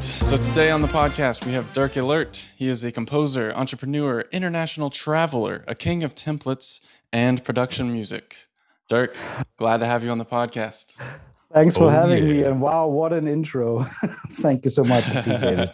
right. So today on the podcast, we have Dirk Ehlert. He is a composer, entrepreneur, international traveler, a king of templates and production music. Dirk, glad to have you on the podcast. Thanks for oh, having yeah. me. And wow, what an intro. Thank you so much.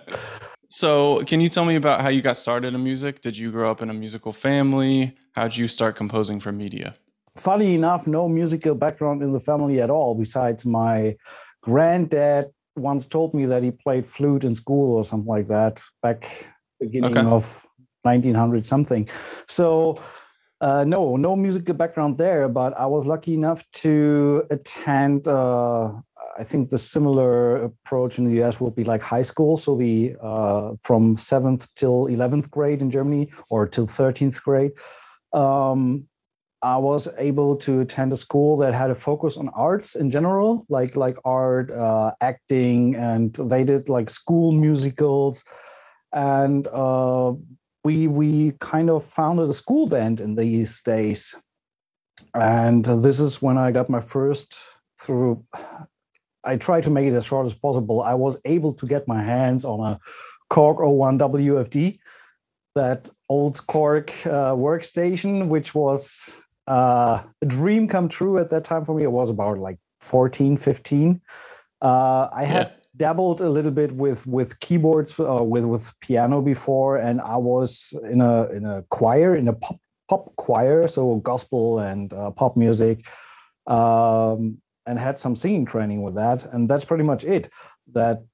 so, can you tell me about how you got started in music? Did you grow up in a musical family? How'd you start composing for media? Funny enough, no musical background in the family at all, besides my granddad once told me that he played flute in school or something like that back beginning okay. of 1900 something. So uh, no, no musical background there, but I was lucky enough to attend. Uh, I think the similar approach in the US would be like high school, so the uh, from seventh till eleventh grade in Germany, or till thirteenth grade. Um, I was able to attend a school that had a focus on arts in general, like like art, uh, acting, and they did like school musicals, and uh, we we kind of founded a school band in these days, and this is when I got my first through. I try to make it as short as possible. I was able to get my hands on a Korg 01 WFD, that old Korg uh, workstation, which was uh, a dream come true at that time for me. It was about like 14, 15. Uh, I had yeah. dabbled a little bit with with keyboards, uh, with with piano before, and I was in a in a choir, in a pop pop choir, so gospel and uh, pop music, um, and had some singing training with that, and that's pretty much it. That,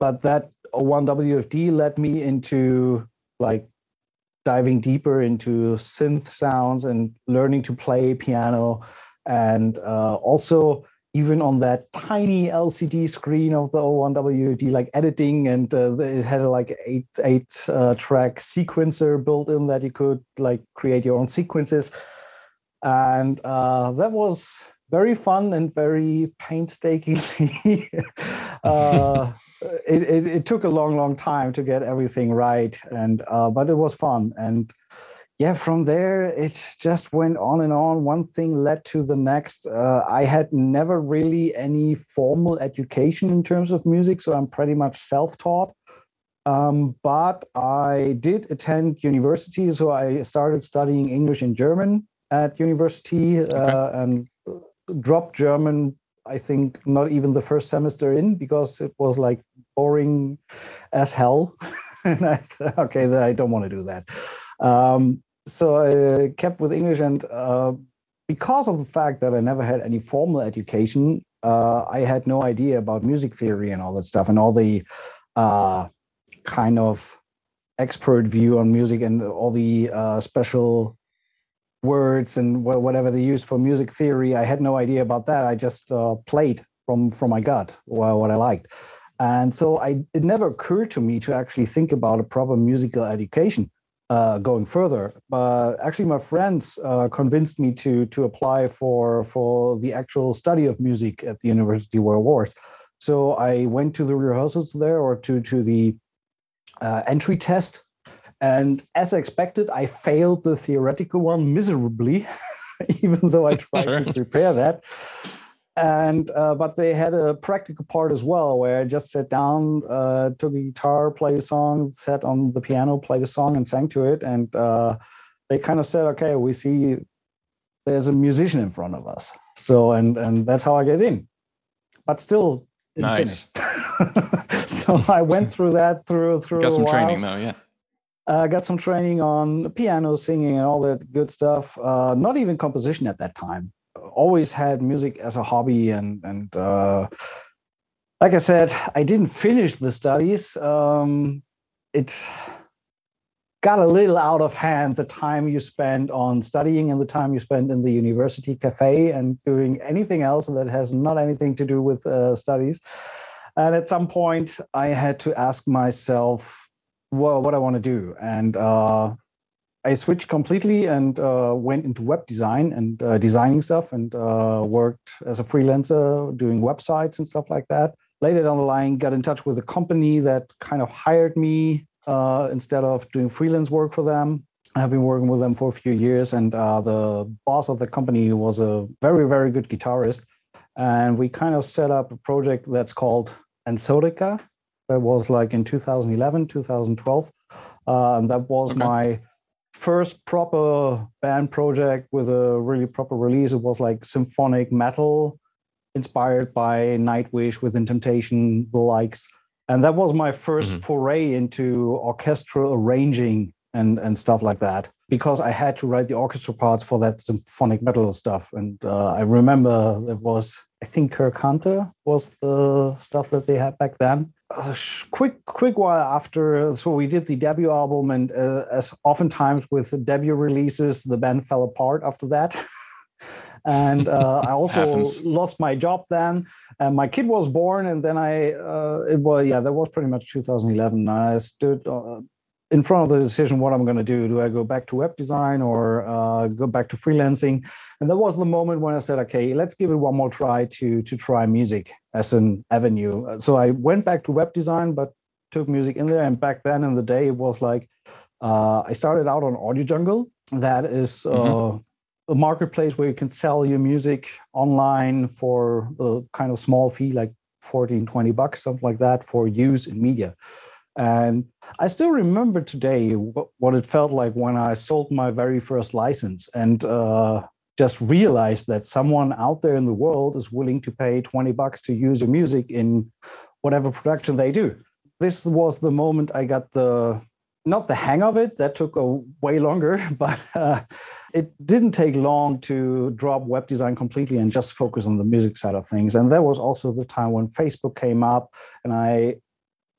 but that one WFD led me into like diving deeper into synth sounds and learning to play piano and uh, also even on that tiny LCD screen of the O1WD, like editing, and uh, it had like eight eight uh, track sequencer built in that you could like create your own sequences, and uh, that was very fun and very painstakingly uh, it, it, it, took a long, long time to get everything right, and uh, but it was fun. And yeah, from there it just went on and on. One thing led to the next. Uh, I had never really any formal education in terms of music, so I'm pretty much self-taught. Um, but I did attend university, so I started studying English and German at university, okay. uh, and dropped German I think not even the first semester in because it was like boring as hell. and I thought, okay, I don't want to do that. Um, so I kept with English, and uh, because of the fact that I never had any formal education, uh, I had no idea about music theory and all that stuff, and all the uh, kind of expert view on music and all the uh, special words and whatever they use for music theory. I had no idea about that. I just uh, played from from my gut what I liked, and so I it never occurred to me to actually think about a proper musical education uh, going further. But actually, my friends uh, convinced me to to apply for for the actual study of music at the university where I was. So I went to the rehearsals there or to to the uh, entry test and as expected, I failed the theoretical one miserably, even though I tried sure. to prepare that. And uh, but they had a practical part as well, where I just sat down, uh, took a guitar, played a song, sat on the piano, played a song, and sang to it. And uh, they kind of said, "Okay, we see there's a musician in front of us." So and and that's how I get in. But still, nice. so I went through that through through. Got some training though, yeah. Uh, got some training on piano, singing, and all that good stuff. Uh, not even composition at that time. Always had music as a hobby, and and uh, like I said, I didn't finish the studies. Um, it got a little out of hand the time you spend on studying and the time you spend in the university cafe and doing anything else that has not anything to do with uh, studies. And at some point, I had to ask myself what, what I want to do. And uh, I switched completely and uh, went into web design and uh, designing stuff and uh, worked as a freelancer doing websites and stuff like that. Later down the line, got in touch with a company that kind of hired me uh, instead of doing freelance work for them. I've been working with them for a few years, and uh, the boss of the company was a very, very good guitarist. And we kind of set up a project that's called Ensodica, That was like in 2011, 2012. Uh, and that was okay. my first proper band project with a really proper release. It was like symphonic metal inspired by Nightwish, Within Temptation, the likes. And that was my 1st mm-hmm. foray into orchestral arranging and, and stuff like that because I had to write the orchestra parts for that symphonic metal stuff. And uh, I remember it was, I think Kirk Hunter was the stuff that they had back then. A quick, quick while after, so we did the debut album, and uh, as oftentimes with debut releases, the band fell apart after that. and uh, I also lost my job then. And my kid was born, and then I, uh, it was yeah, that was pretty much 2011. I stood uh, in front of the decision what I'm going to do. Do I go back to web design or uh, go back to freelancing? And that was the moment when I said, okay, let's give it one more try to to try music as an avenue. So I went back to web design, but took music in there. And back then in the day, it was like uh, I started out on Audio Jungle. That is, uh, mm-hmm. a marketplace where you can sell your music online for a kind of small fee, like 14, 20 bucks, something like that, for use in media. And I still remember today what it felt like when I sold my very first license and uh, just realized that someone out there in the world is willing to pay 20 bucks to use your music in whatever production they do. This was the moment I got the not the hang of it that took a way longer but uh, it didn't take long to drop web design completely and just focus on the music side of things and that was also the time when facebook came up and i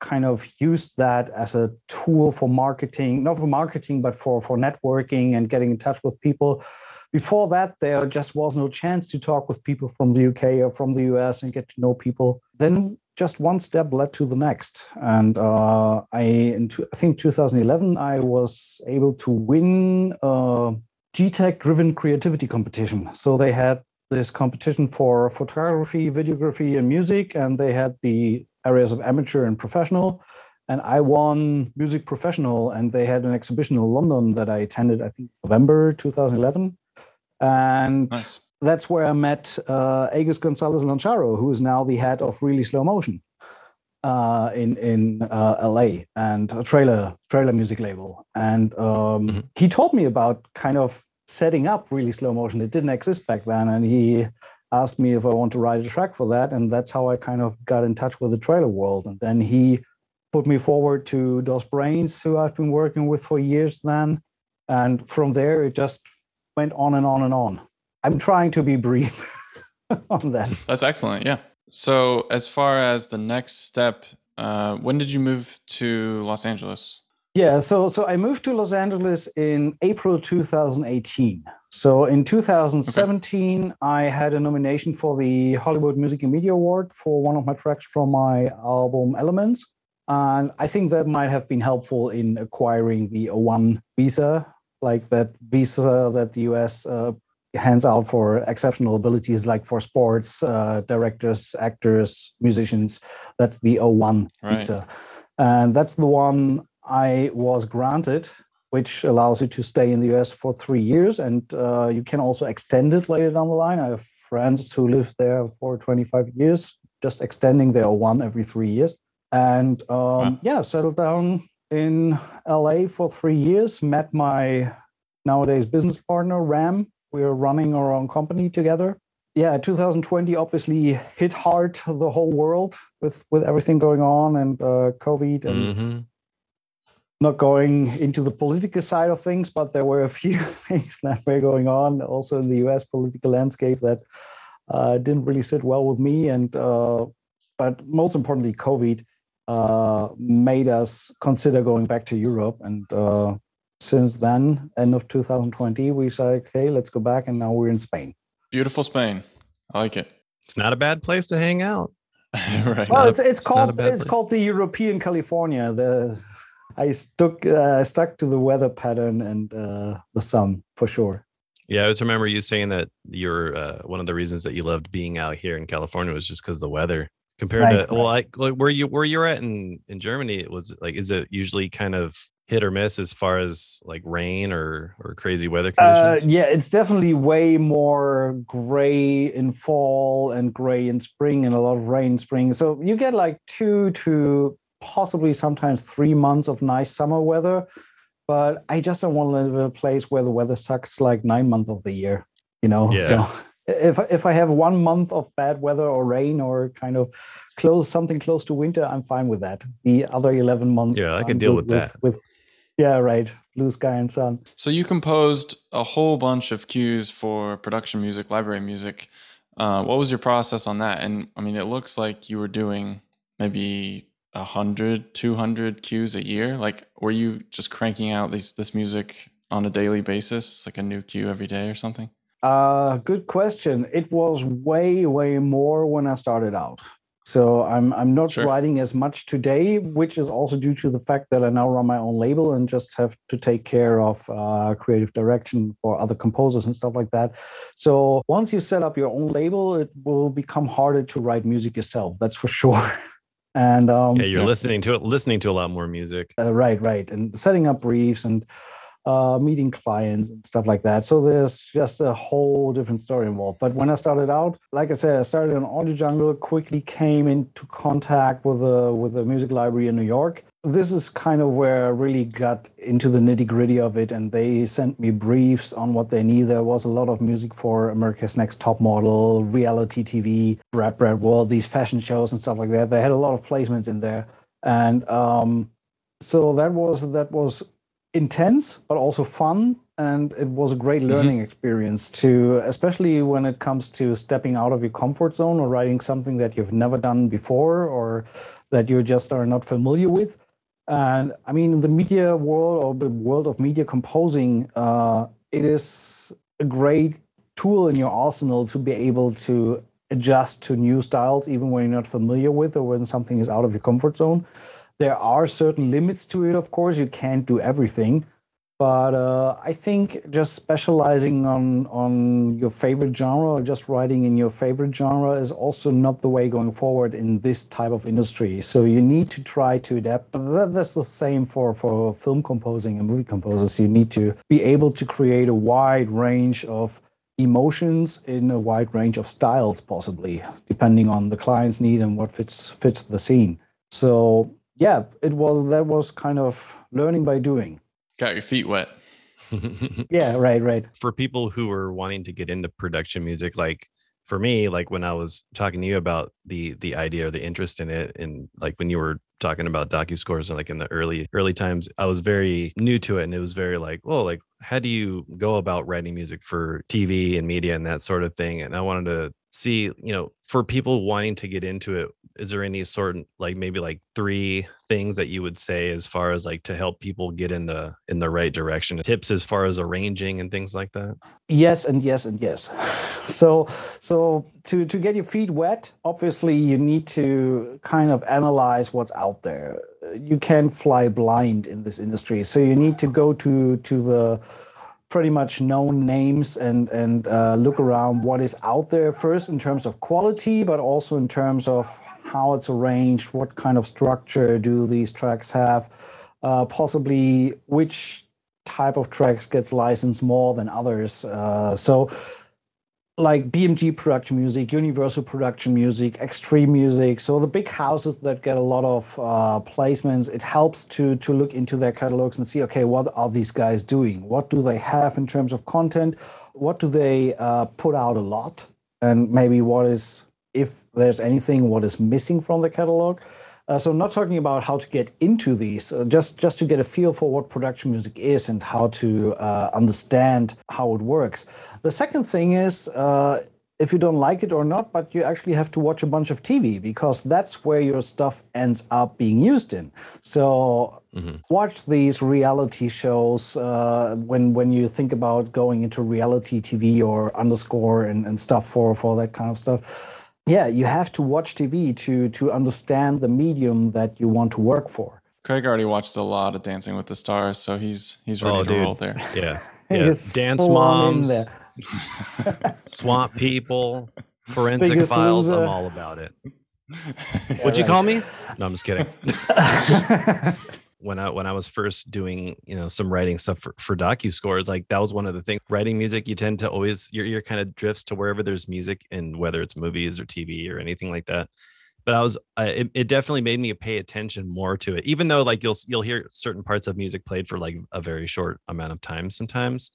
kind of used that as a tool for marketing, not for marketing, but for, for networking and getting in touch with people. Before that, there just was no chance to talk with people from the UK or from the US and get to know people. Then just one step led to the next. And uh, I, in two, I think 2011, I was able to win a GTEC driven creativity competition. So they had this competition for photography, videography, and music, and they had the areas of amateur and professional. And I won music professional, and they had an exhibition in London that I attended, I think November 2011. And nice. that's where I met uh, Agus Gonzalez Lancharro, who is now the head of Really Slow Motion uh, in in uh, LA and a trailer trailer music label. And um, mm-hmm. he told me about kind of setting up Really Slow Motion. It didn't exist back then, and he asked me if I want to write a track for that. And that's how I kind of got in touch with the trailer world. And then he put me forward to Dos Brains, who I've been working with for years then. And from there, it just went on and on and on. I'm trying to be brief on that. That's excellent. Yeah. So, as far as the next step, uh, when did you move to Los Angeles? Yeah, so so I moved to Los Angeles in April 2018. So in 2017, okay. I had a nomination for the Hollywood Music and Media Award for one of my tracks from my album Elements. And I think that might have been helpful in acquiring the O1 visa, like that visa that the US uh, hands out for exceptional abilities, like for sports, uh, directors, actors, musicians. That's the O1 right. visa. And that's the one I was granted, which allows you to stay in the US for three years. And uh, you can also extend it later down the line. I have friends who live there for 25 years, just extending their one every three years. And um, wow. yeah, settled down in LA for three years, met my nowadays business partner, Ram. We are running our own company together. Yeah, 2020 obviously hit hard the whole world with with everything going on and uh, COVID and mm-hmm not going into the political side of things, but there were a few things that were going on also in the US political landscape that uh, didn't really sit well with me. And uh, but most importantly, COVID uh, made us consider going back to Europe. And uh, since then, end of 2020, we said, okay, let's go back. And now we're in Spain. Beautiful Spain. I like it. It's not a bad place to hang out. right. Well, it's, it's, called it's place. called the European California. The I stuck uh, stuck to the weather pattern and uh, the sun for sure. Yeah, I always remember you saying that you're uh, one of the reasons that you loved being out here in California was just because the weather. Compared right, to well, like, like where you where you're at in in Germany, it was like is it usually kind of hit or miss as far as like rain or or crazy weather uh, conditions? Uh, yeah, it's definitely way more gray in fall and gray in spring and a lot of rain in spring. So you get like two to possibly sometimes three months of nice summer weather. But I just don't want to live in a place where the weather sucks like nine months of the year, you know? Yeah. So if if I have one month of bad weather or rain or kind of close something close to winter, I'm fine with that. The other eleven months, yeah, I can deal with, with that. With yeah, right, blue sky and sun. So you composed a whole bunch of cues for production music, library music. Uh, what was your process on that? And I mean, it looks like you were doing maybe 100, 200 cues a year. Like, were you just cranking out these this music on a daily basis, like a new cue every day or something? Uh, good question. It was way, way more when I started out. So I'm I'm not sure. writing as much today, which is also due to the fact that I now run my own label and just have to take care of uh, creative direction for other composers and stuff like that. So once you set up your own label, it will become harder to write music yourself. That's for sure. And um, yeah, you're listening to it, listening to a lot more music. Uh, right, right, and setting up briefs and uh, meeting clients and stuff like that. So there's just a whole different story involved. But when I started out, like I said, I started on Audio Jungle, quickly came into contact with a with a music library in New York. This is kind of where I really got into the nitty gritty of it, and they sent me briefs on what they need. There was a lot of music for America's Next Top Model, reality TV, Brad Brad World, these fashion shows and stuff like that. They had a lot of placements in there, and um, so that was that was intense but also fun and it was a great mm-hmm. learning mm-hmm. experience to especially when it comes to stepping out of your comfort zone or writing something that you've never done before or that you just are not familiar with and i mean in the media world or the world of media composing uh, it is a great tool in your arsenal to be able to adjust to new styles even when you're not familiar with or when something is out of your comfort zone there are certain limits to it, of course. You can't do everything. But uh, I think just specializing on on your favorite genre or just writing in your favorite genre is also not the way going forward in this type of industry. So you need to try to adapt. But that's the same for for film composing and movie composers. You need to be able to create a wide range of emotions in a wide range of styles, possibly depending on the client's need and what fits fits the scene. So yeah, it was that was kind of learning by doing. Got your feet wet. yeah, right, right. For people who are wanting to get into production music, like for me, like when I was talking to you about the the idea or the interest in it, and like when you were talking about docu scores and like in the early early times, I was very new to it, and it was very like, oh, like how do you go about writing music for TV and media and that sort of thing? And I wanted to see, you know, for people wanting to get into it, is there any sort of like maybe like three things that you would say as far as like to help people get in the in the right direction? Tips as far as arranging and things like that? Yes and yes and yes. So so to to get your feet wet obviously you need to kind of analyze what's out there. You can't fly blind in this industry so you need to go to to the pretty much known names and and uh, look around what is out there first in terms of quality but also in terms of how it's arranged, what kind of structure do these tracks have, uh, possibly which type of tracks gets licensed more than others. Uh, so, like BMG production music, Universal production music, Extreme music. So the big houses that get a lot of uh, placements, it helps to to look into their catalogs and see, okay, what are these guys doing? What do they have in terms of content? What do they uh, put out a lot? And maybe what is if there's anything what is missing from the catalog. Uh, so not talking about how to get into these, uh, just just to get a feel for what production music is and how to uh, understand how it works. The second thing is uh, if you don't like it or not, but you actually have to watch a bunch of TV because that's where your stuff ends up being used in. So mm-hmm. watch these reality shows uh, when when you think about going into reality TV or underscore and, and stuff for for that kind of stuff yeah, you have to watch TV to to understand the medium that you want to work for. Craig already watched a lot of Dancing with the Stars, so he's he's ready oh, to dude. roll there. Yeah, yeah. Dance moms, swamp people, forensic Biggest files. Loser. I'm uh, all about it. Yeah, What'd you right. call me? No, I'm just kidding when I when I was first doing you know some writing stuff for, for docu scores, like that was one of the things. Writing music, you tend to always your ear kind of drifts to wherever there's music, and whether it's movies or TV or anything like that. but I was I, it, it definitely made me pay attention more to it. Even though like you'll you'll hear certain parts of music played for like a very short amount of time sometimes,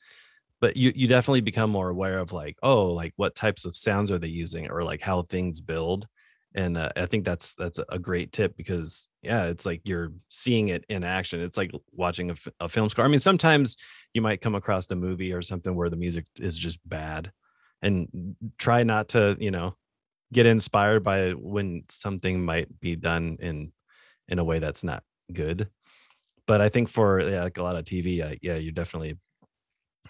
but you you definitely become more aware of like oh like what types of sounds are they using or like how things build and uh, i think that's that's a great tip because yeah it's like you're seeing it in action. It's like watching a, a film score. I mean sometimes you might come across a movie or something where the music is just bad and try not to you know get inspired by when something might be done in in a way that's not good. But i think for yeah, like a lot of tv yeah you're definitely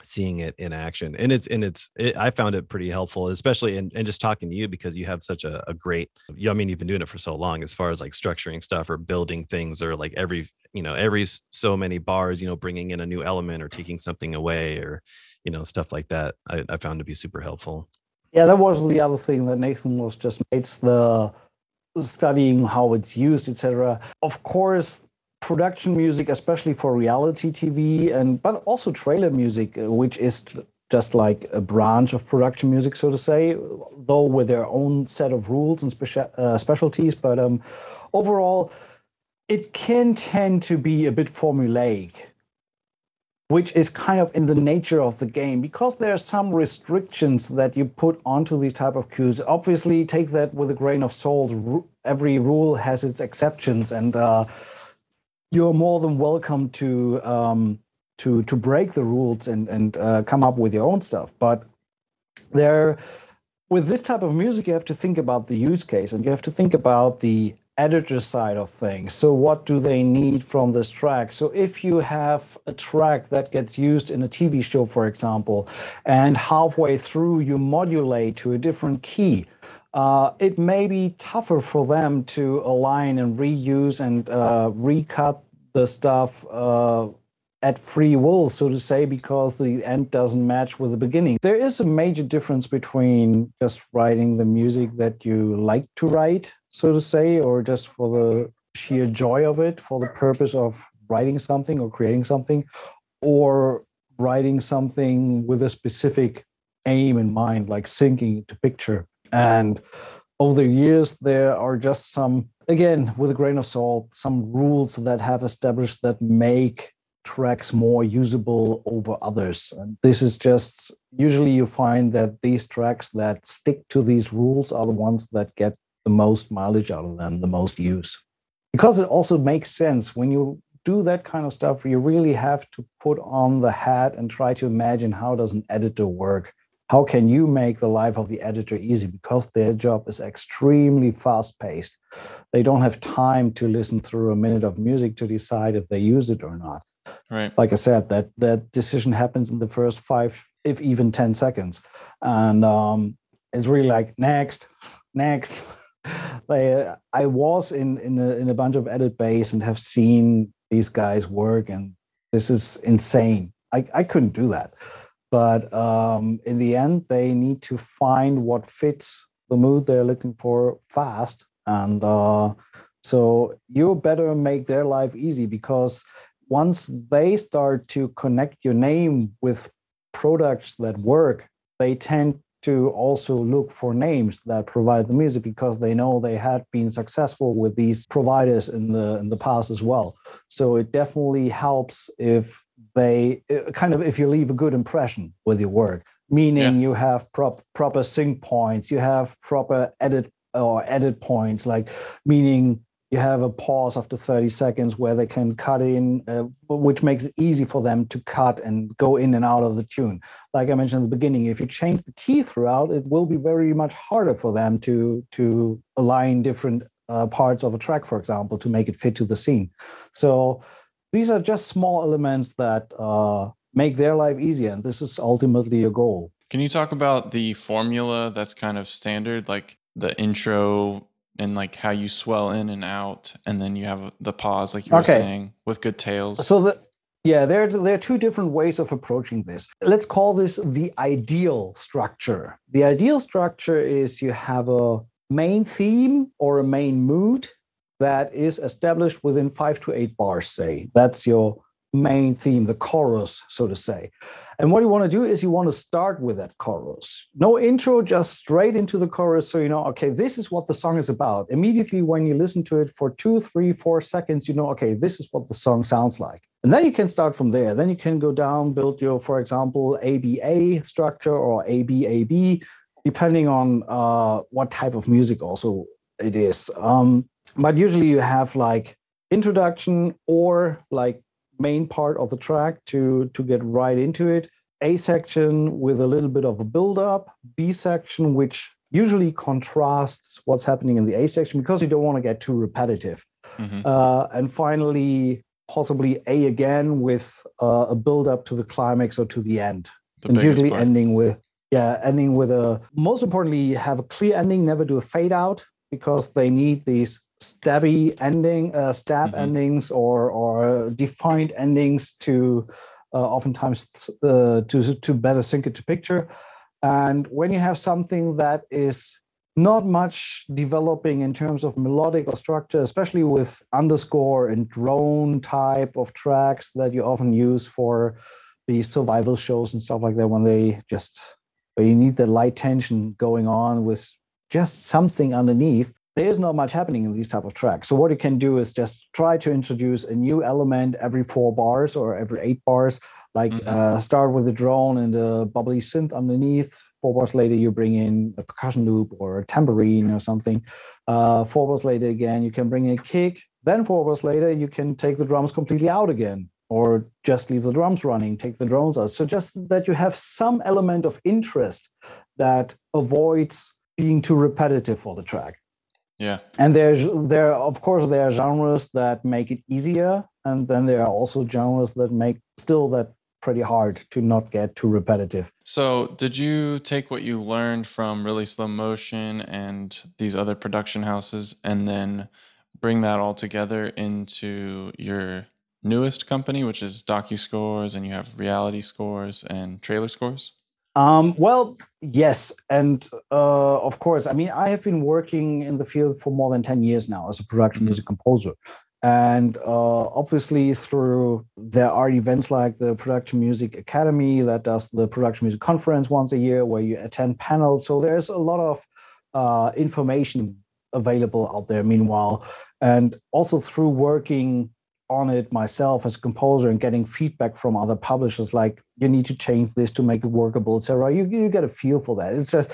seeing it in action and it's and it's it, i found it pretty helpful especially in, in just talking to you because you have such a, a great i mean you've been doing it for so long as far as like structuring stuff or building things or like every you know every so many bars you know bringing in a new element or taking something away or you know stuff like that i, I found to be super helpful. Yeah that was the other thing that nathan was just it's the studying how it's used etc of course production music, especially for reality TV, and but also trailer music, uh, which is just like a branch of production music, so to say, though with their own set of rules and special uh, specialties. But um, overall, it can tend to be a bit formulaic, which is kind of in the nature of the game because there are some restrictions that you put onto the type of cues. Obviously, take that with a grain of salt. Every rule has its exceptions, and uh, you're more than welcome to um, to to break the rules and and uh, come up with your own stuff. But there, with this type of music, you have to think about the use case and you have to think about the editor side of things. So what do they need from this track? So if you have a track that gets used in a TV show, for example, and halfway through you modulate to a different key uh, it may be tougher for them to align and reuse and uh, recut the stuff uh, at free will, so to say, because the end doesn't match with the beginning. There is a major difference between just writing the music that you like to write, so to say, or just for the sheer joy of it, for the purpose of writing something or creating something, or writing something with a specific aim in mind, like syncing to picture. And over the years, there are just some, again, with a grain of salt, some rules that have established that make tracks more usable over others. And this is just usually you find that these tracks that stick to these rules are the ones that get the most mileage out of them, the most use. Because it also makes sense when you do that kind of stuff, you really have to put on the hat and try to imagine how does an editor work? How can you make the life of the editor easy? Because their job is extremely fast paced they don't have time to listen through a minute of music to decide if they use it or not. Right. Like i said that that decision happens in the first five if even 10 seconds. And um, it's really like next next. They, i was in in a, in a bunch of edit bays and have seen these guys work and this is insane. I, I couldn't do that but um, in the end, they need to find what fits the mood they're looking for fast. And uh, so you better make their life easy because once they start to connect your name with products that work, they tend to also look for names that provide the music because they know they had been successful with these providers in the in the past as well. So it definitely helps if they uh, kind of if you leave a good impression with your work meaning yeah. you have prop, proper sync points you have proper edit or edit points like meaning you have a pause after 30 seconds where they can cut in uh, which makes it easy for them to cut and go in and out of the tune like i mentioned at the beginning if you change the key throughout it will be very much harder for them to to align different uh, parts of a track for example to make it fit to the scene so these are just small elements that uh, make their life easier. And this is ultimately a goal. Can you talk about the formula that's kind of standard, like the intro and like how you swell in and out, and then you have the pause, like you were saying, with good tails? So the yeah, there, there are two different ways of approaching this. Let's call this the ideal structure. The ideal structure is you have a main theme or a main mood that is established within five to eight bars, say. That's your main theme, the chorus, so to say. And what you want to do is you want to start with that chorus. No intro, just straight into the chorus. So you know, okay, this is what the song is about. Immediately when you listen to it for two, three, four seconds, you know, okay, this is what the song sounds like. And then you can start from there. Then you can go down, build your, for example, ABA structure or ABAB, depending on uh, what type of music also it is. Um, but usually you have like introduction or like main part of the track to to get right into it a section with a little bit of a build up b section which usually contrasts what's happening in the a section because you don't want to get too repetitive mm-hmm. uh, and finally possibly a again with uh, a build up to the climax or to the end the and usually part. ending with yeah ending with a most importantly have a clear ending never do a fade out because they need these stabby ending, uh, stab mm-hmm. endings, or or defined endings to uh, oftentimes uh, to to better sync it to picture. And when you have something that is not much developing in terms of melodic or structure, especially with underscore and drone type of tracks that you often use for the survival shows and stuff like that, when they just where you need the light tension going on with just something underneath there's not much happening in these type of tracks. So what you can do is just try to introduce a new element every four bars or every eight bars. Like mm-hmm. uh, start with the drone and the bubbly synth underneath. Four bars later, you bring in a percussion loop or a tambourine or something. Uh, four bars later, again, you can bring in a kick. Then four bars later, you can take the drums completely out again, or just leave the drums running, take the drones out. So just that you have some element of interest that avoids being too repetitive for the track. Yeah. And there's there of course there are genres that make it easier, and then there are also genres that make still that pretty hard to not get too repetitive. So, did you take what you learned from Really Slow Motion and these other production houses and then bring that all together into your newest company, which is DocuScores, and you have reality scores and trailer scores? Um, well, yes, and uh, of course. I mean, I have been working in the field for more than ten years now as a production mm-hmm. music composer, and uh, obviously through there are events like the Production Music Academy that does the Production Music Conference once a year, where you attend panels. So there's a lot of uh, information available out there. Meanwhile, and also through working on it myself as a composer and getting feedback from other publishers like you need to change this to make it workable etc you, you get a feel for that. It's just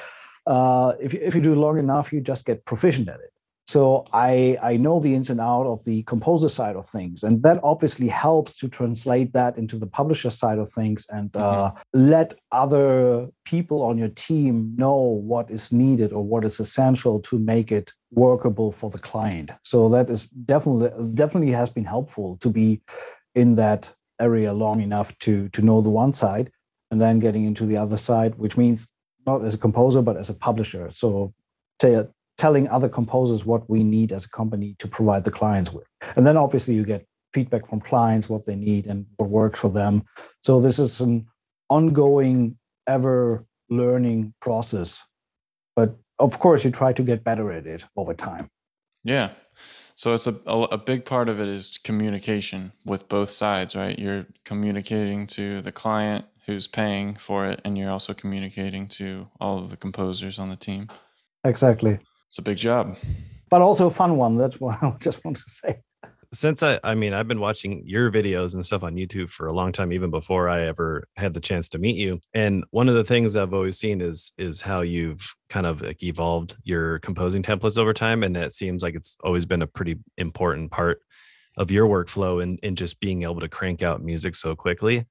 uh, if, if you do long enough you just get proficient at it so I, I know the ins and out of the composer side of things. And that obviously helps to translate that into the publisher side of things and uh, mm-hmm. let other people on your team know what is needed or what is essential to make it workable for the client. So that is definitely definitely has been helpful to be in that area long enough to to know the one side and then getting into the other side, which means not as a composer but as a publisher. So to telling other composers what we need as a company to provide the clients with. And then obviously you get feedback from clients, what they need and what works for them. So this is an ongoing, ever learning process. But of course, you try to get better at it over time. Yeah. So it's a, a, a big part of it is communication with both sides, right? You're communicating to the client who's paying for it, and you're also communicating to all of the composers on the team. Exactly. It's a big job, but also a fun one. That's what I just want to say. Since I, I mean, I've been watching your videos and stuff on YouTube for a long time, even before I ever had the chance to meet you. And one of the things I've always seen is is how you've kind of like evolved your composing templates over time, and it seems like it's always been a pretty important part of your workflow and in, in just being able to crank out music so quickly.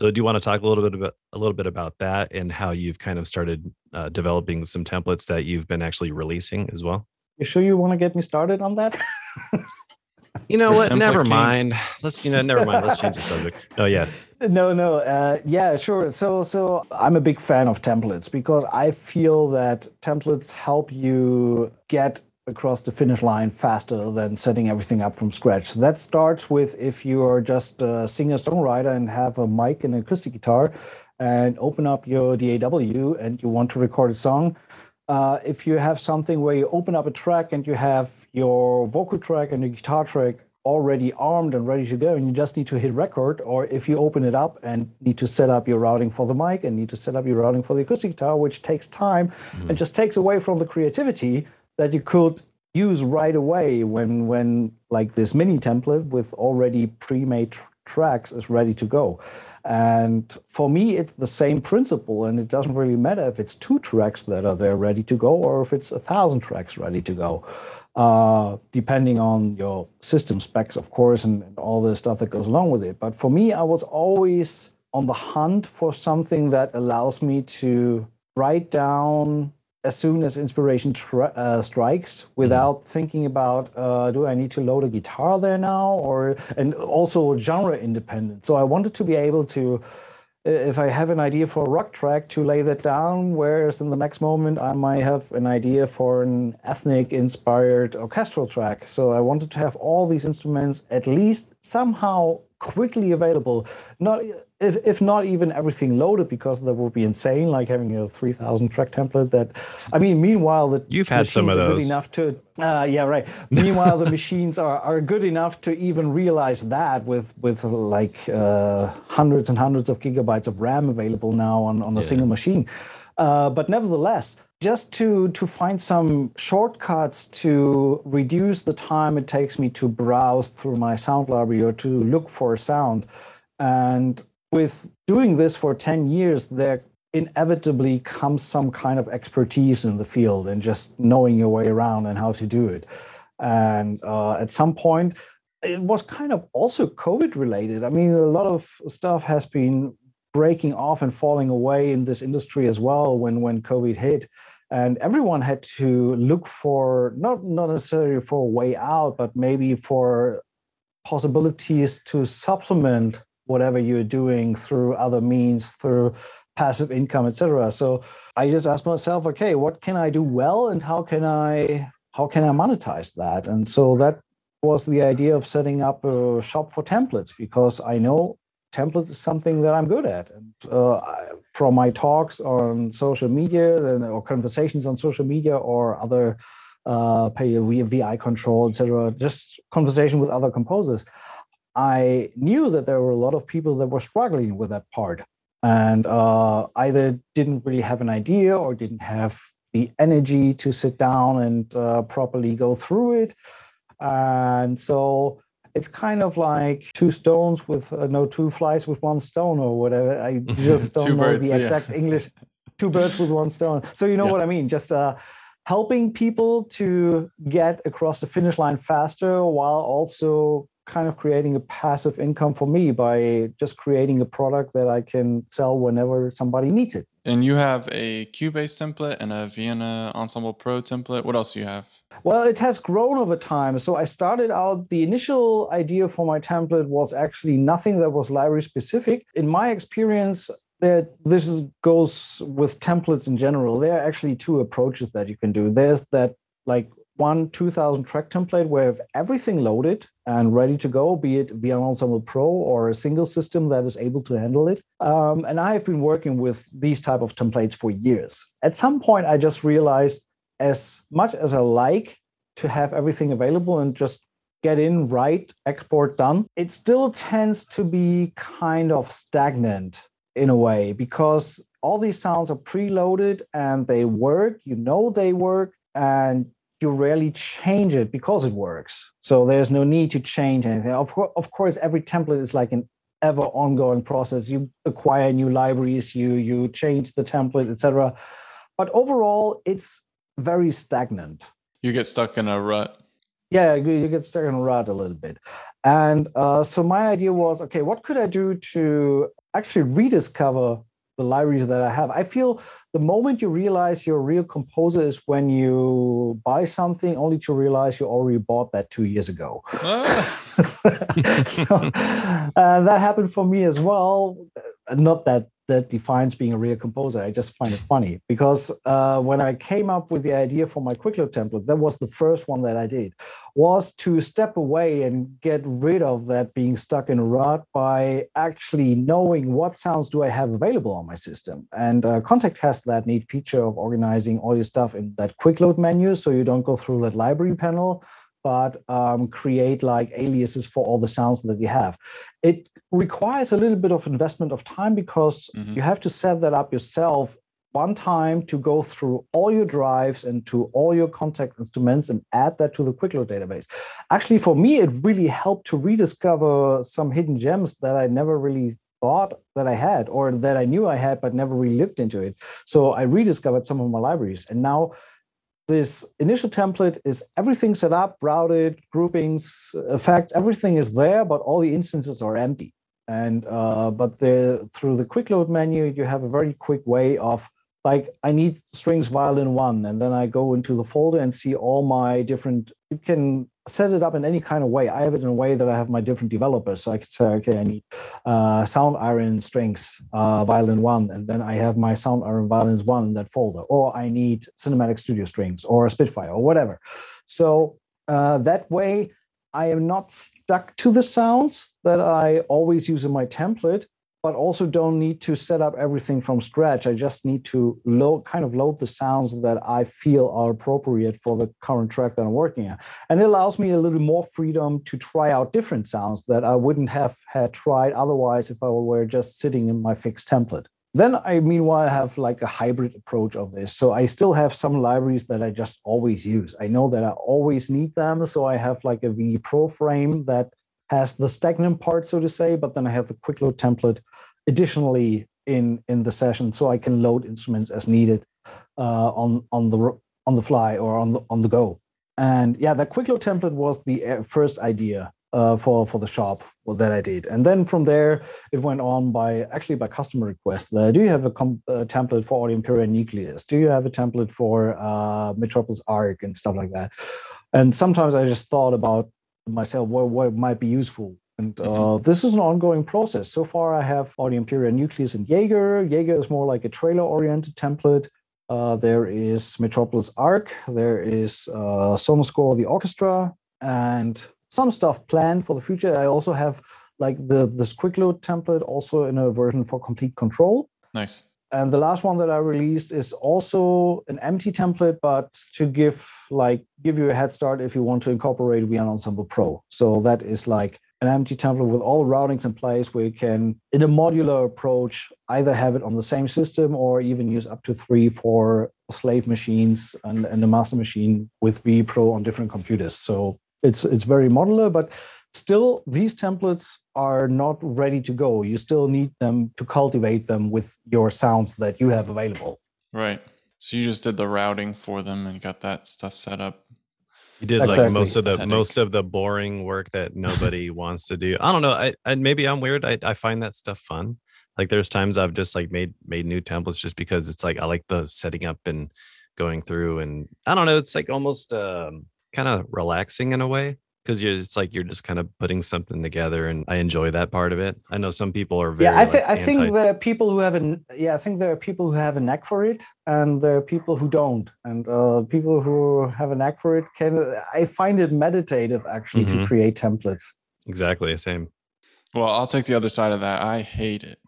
So, do you want to talk a little bit about a little bit about that and how you've kind of started uh, developing some templates that you've been actually releasing as well? You sure you want to get me started on that? you know what? Never mind. Let's you know, never mind. Let's change the subject. Oh yeah. No, no. Uh, yeah, sure. So, so I'm a big fan of templates because I feel that templates help you get across the finish line faster than setting everything up from scratch. So that starts with if you are just a singer songwriter and have a mic and an acoustic guitar and open up your DAW and you want to record a song. Uh, if you have something where you open up a track and you have your vocal track and your guitar track already armed and ready to go and you just need to hit record or if you open it up and need to set up your routing for the mic and need to set up your routing for the acoustic guitar which takes time mm-hmm. and just takes away from the creativity that you could use right away when when like this mini template with already pre-made tr- tracks is ready to go and for me it's the same principle and it doesn't really matter if it's two tracks that are there ready to go or if it's a thousand tracks ready to go uh, depending on your system specs, of course, and, and all the stuff that goes along with it. But for me, I was always on the hunt for something that allows me to write down as soon as inspiration uh, strikes without mm. thinking about uh, do i need to load a guitar there now or and also genre independent so i wanted to be able to if I have an idea for a rock track to lay that down, whereas in the next moment I might have an idea for an ethnic inspired orchestral track. So I wanted to have all these instruments at least somehow quickly available. Not if, if not even everything loaded because that would be insane like having a 3000 track template that i mean meanwhile the you've had some of those good enough to uh, yeah right. Meanwhile the machines are, are good enough to even realize that with with like uh, hundreds and hundreds of gigabytes of ram available now on, on a yeah. single machine. Uh, but nevertheless just to to find some shortcuts to reduce the time it takes me to browse through my sound library or to look for a sound and with doing this for 10 years, there inevitably comes some kind of expertise in the field and just knowing your way around and how to do it. And uh, at some point, it was kind of also COVID related. I mean, a lot of stuff has been breaking off and falling away in this industry as well when when COVID hit. And everyone had to look for not not necessarily for a way out, but maybe for possibilities to supplement whatever you're doing through other means, through passive income, etc. So I just asked myself, okay, what can I do well, and how can I how can I monetize that? And so that was the idea of setting up a shop for templates because I know templates is something that I'm good at. And uh, from my talks on social media and or conversations on social media or other uh, pay via VI control, etc., just conversation with other composers. I knew that there were a lot of people that were struggling with that part and uh, either didn't really have an idea or didn't have the energy to sit down and uh, properly go through it. And so it's kind of like two stones with uh, no two flies with one stone or whatever. I just don't know birds, the exact yeah. English. Two birds with one stone. So you know yeah. what I mean? Just uh, helping people to get across the finish line faster while also kind of creating a passive income for me by just creating a product that I can sell whenever somebody needs it. And you have a Cubase template and a Vienna Ensemble Pro template. What else do you have? Well, it has grown over time. So I started out, the initial idea for my template was actually nothing that was library specific. In my experience, that this is, goes with templates in general. There are actually two approaches that you can do. There's that like one 2000 track template where have everything loaded and ready to go, be it Vienna Ensemble Pro or a single system that is able to handle it. Um, and I have been working with these type of templates for years. At some point, I just realized as much as I like to have everything available and just get in, write, export done, it still tends to be kind of stagnant in a way because all these sounds are preloaded and they work, you know they work, and you rarely change it because it works. So there's no need to change anything. Of, co- of course, every template is like an ever ongoing process. You acquire new libraries, you you change the template, etc. But overall, it's very stagnant. You get stuck in a rut. Yeah, you get stuck in a rut a little bit. And uh, so my idea was, okay, what could I do to actually rediscover the libraries that I have. I feel the moment you realize you're a real composer is when you buy something only to realize you already bought that two years ago. Ah. so, uh, that happened for me as well. Not that that defines being a real composer. I just find it funny because uh, when I came up with the idea for my quick load template, that was the first one that I did, was to step away and get rid of that being stuck in a rut by actually knowing what sounds do I have available on my system. And uh, Kontakt has that neat feature of organizing all your stuff in that quick load menu, so you don't go through that library panel but um, create like aliases for all the sounds that you have. It requires a little bit of investment of time because mm-hmm. you have to set that up yourself one time to go through all your drives and to all your Kontakt instruments and add that to the Quickload database. Actually, for me, it really helped to rediscover some hidden gems that I never really thought that I had or that I knew I had, but never really looked into it. So I rediscovered some of my libraries. And now this initial template is everything set up, routed, groupings, effects, everything is there, but all the instances are empty. And uh, but the through the quick load menu, you have a very quick way of like I need strings violin one, and then I go into the folder and see all my different. You can set it up in any kind of way. I have it in a way that I have my different developers, so I could say, okay, I need uh, Soundiron strings uh, violin one, and then I have my Soundiron violins one in that folder, or I need cinematic studio strings or a Spitfire or whatever. So uh, that way, I am not stuck to the sounds that I always use in my template but also don't need to set up everything from scratch. I just need to load, kind of load the sounds that I feel are appropriate for the current track that I'm working on. And it allows me a little more freedom to try out different sounds that I wouldn't have had tried otherwise if I were just sitting in my fixed template. Then I meanwhile have like a hybrid approach of this. So I still have some libraries that I just always use. I know that I always need them. So I have like a V Pro frame that has the stagnant part, so to say, but then I have the quick load template additionally in in the session, so I can load instruments as needed uh, on on the on the fly or on the on the go. And yeah, that quick load template was the uh, first idea uh, for for the shop that I did, and then from there it went on by actually by customer request. Uh, do you have a, com- a, template for Audio Imperia Nucleus? Do you have a template for uh, Metropolis Ark and stuff like that? And sometimes I just thought about myself what, what might be useful. And uh, mm-hmm. this is an ongoing process. So far, I have Audio Imperia Nucleus and Jaeger. Jaeger is more like a trailer oriented template. Uh, there is Metropolis Ark. There is uh, Sonuscore, the orchestra, and some stuff planned for the future. I also have like the this quick load template also in a version for Komplete Kontrol. Nice. And the last one that I released is also an empty template, but to give like give you a head start if you want to incorporate Vienna Ensemble Pro. So that is like an empty template with all routings in place where you can, in a modular approach, either have it on the same system or even use up to three, four slave machines and, and a master machine with vPro on different computers. So it's it's very modular, but still these templates are not ready to go. You still need them to cultivate them with your sounds that you have available. Right. So you just did the routing for them and got that stuff set up. You did exactly. like most of the most of the boring work that nobody wants to do. I don't know. I, I maybe i'm weird. I, I find that stuff fun. Like there's times i've just like made made new templates just because it's like i like the setting up and going through and i don't know. It's like almost um, kind of relaxing in a way because it's like you're just kind of putting something together and i enjoy that part of it. I know some people are very yeah i, th- like, I think there are people who have a yeah i think there are people who have a knack for it and there are people who don't. And uh, people who have a knack for it can i find it meditative actually mm-hmm. to create templates. Exactly the same. Well i'll take the other side of that. I hate it.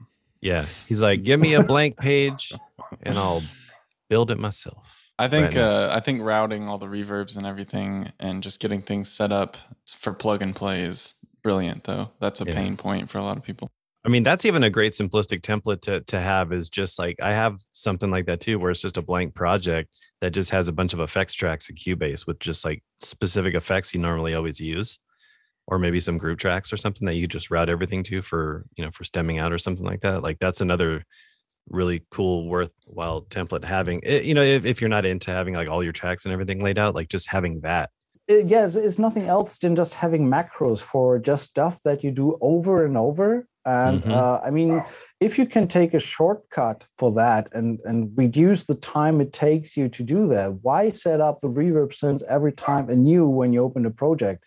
Yeah he's like give me a blank page and i'll build it myself I think uh, I think routing all the reverbs and everything and just getting things set up for plug and play is brilliant though. That's a yeah. pain point for a lot of people. I mean, that's even a great simplistic template to to have is just like I have something like that too, where it's just a blank project that just has a bunch of effects tracks in Cubase with just like specific effects you normally always use, or maybe some group tracks or something that you just route everything to for you know for stemming out or something like that. Like that's another really cool worthwhile template having it, eh, you know if, if you're not into having like all your tracks and everything laid out like just having that. It, yeah it's, it's, nothing else than just having macros for just stuff that you do over and over. And mm-hmm. uh, i mean if you can take a shortcut for that and and reduce the time it takes you to do that why set up the reverb synths every time anew when you open a project?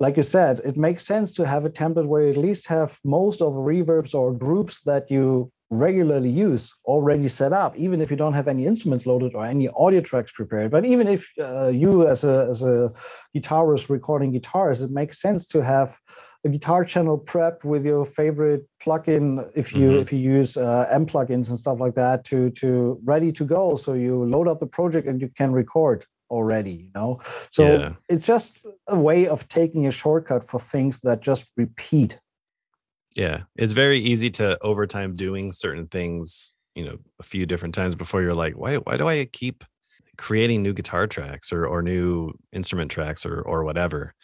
Like you said, it makes sense to have a template where you at least have most of the reverbs or groups that you regularly use already set up, even if you don't have any instruments loaded or any audio tracks prepared. But even if uh, you, as a, as a guitarist recording guitars, it makes sense to have a guitar channel prep with your favorite plugin if you mm-hmm. if you use uh, M plugins and stuff like that to to ready to go. So you load up the project and you can record already you know so yeah. it's just a way of taking a shortcut for things that just repeat yeah it's very easy to over time doing certain things you know a few different times before you're like why why do i keep creating new guitar tracks or or new instrument tracks or or whatever?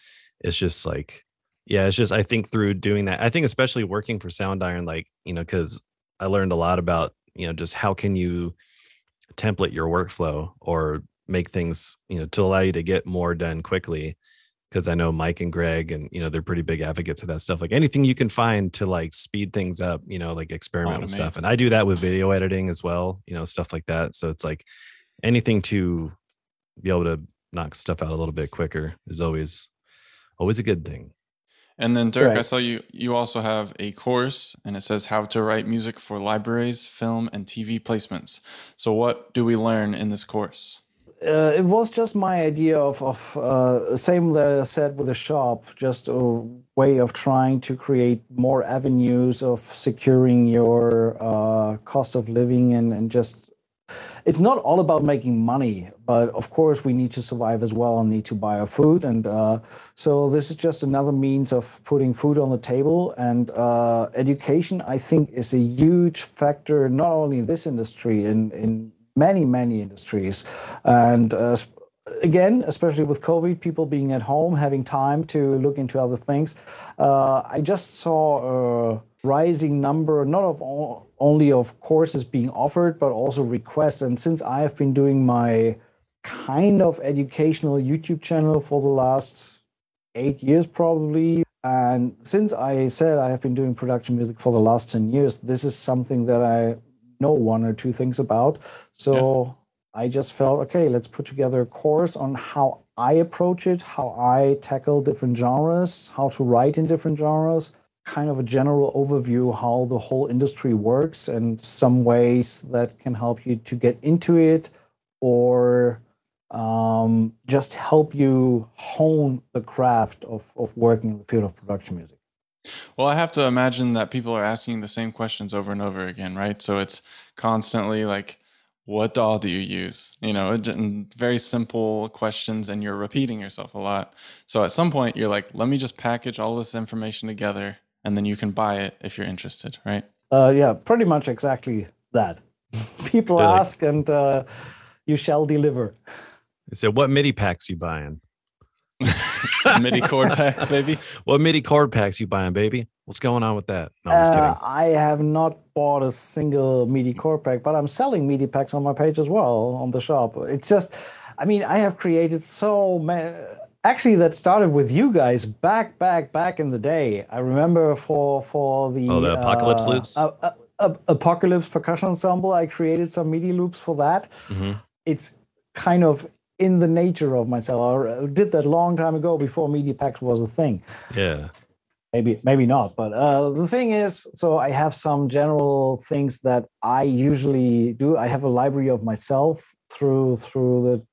It's just like yeah it's just i think through doing that i think especially working for Soundiron like you know because i learned a lot about you know just how can you template your workflow or make things you know to allow you to get more done quickly because i know mike and greg and you know they're pretty big advocates of that stuff like anything you can find to like speed things up you know like experiment with stuff and i do that with video editing as well you know stuff like that so it's like anything to be able to knock stuff out a little bit quicker is always always a good thing. And then Dirk, right. I saw you you also have a course and it says how to write music for libraries, film and TV placements. So what do we learn in this course? Uh, it was just my idea of, of uh, same that I said with the shop, just a way of trying to create more avenues of securing your uh, cost of living and, and just it's not all about making money, but of course we need to survive as well and need to buy our food. And uh, so this is just another means of putting food on the table. And uh, education, I think, is a huge factor not only in this industry, in in many many industries, and. Uh, again, especially with COVID, people being at home, having time to look into other things. Uh, I just saw a rising number, not of all, only of courses being offered, but also requests. And since I have been doing my kind of educational YouTube channel for the last eight years, probably, and since I said I have been doing production music for the last 10 years, this is something that I know one or two things about. So yeah. I just felt, okay, let's put together a course on how I approach it, how I tackle different genres, how to write in different genres, kind of a general overview how the whole industry works and some ways that can help you to get into it or um, just help you hone the craft of, of working in the field of production music. Well, I have to imagine that people are asking the same questions over and over again, right? So it's constantly like, what DAW do you use? You know, very simple questions, and you're repeating yourself a lot. So at some point, you're like, let me just package all this information together and then you can buy it if you're interested, right? Uh, yeah, pretty much exactly that. People really? ask, and uh, you shall deliver. So, what MIDI packs you buying? MIDI chord packs, baby. What MIDI chord packs you buying, baby? What's going on with that? No, I'm just kidding. Uh, I have not bought a single MIDI chord pack, but I'm selling MIDI packs on my page as well on the shop. It's just, I mean, I have created so many actually that started with you guys back back back in the day i remember for for the oh the apocalypse uh, loops uh, apocalypse percussion ensemble i created some midi loops for that mm-hmm. it's kind of in the nature of myself. I did that long time ago before MIDI packs was a thing. Yeah. Maybe maybe not but uh, the thing is so i have some general things that i usually do. I have a library of myself through through the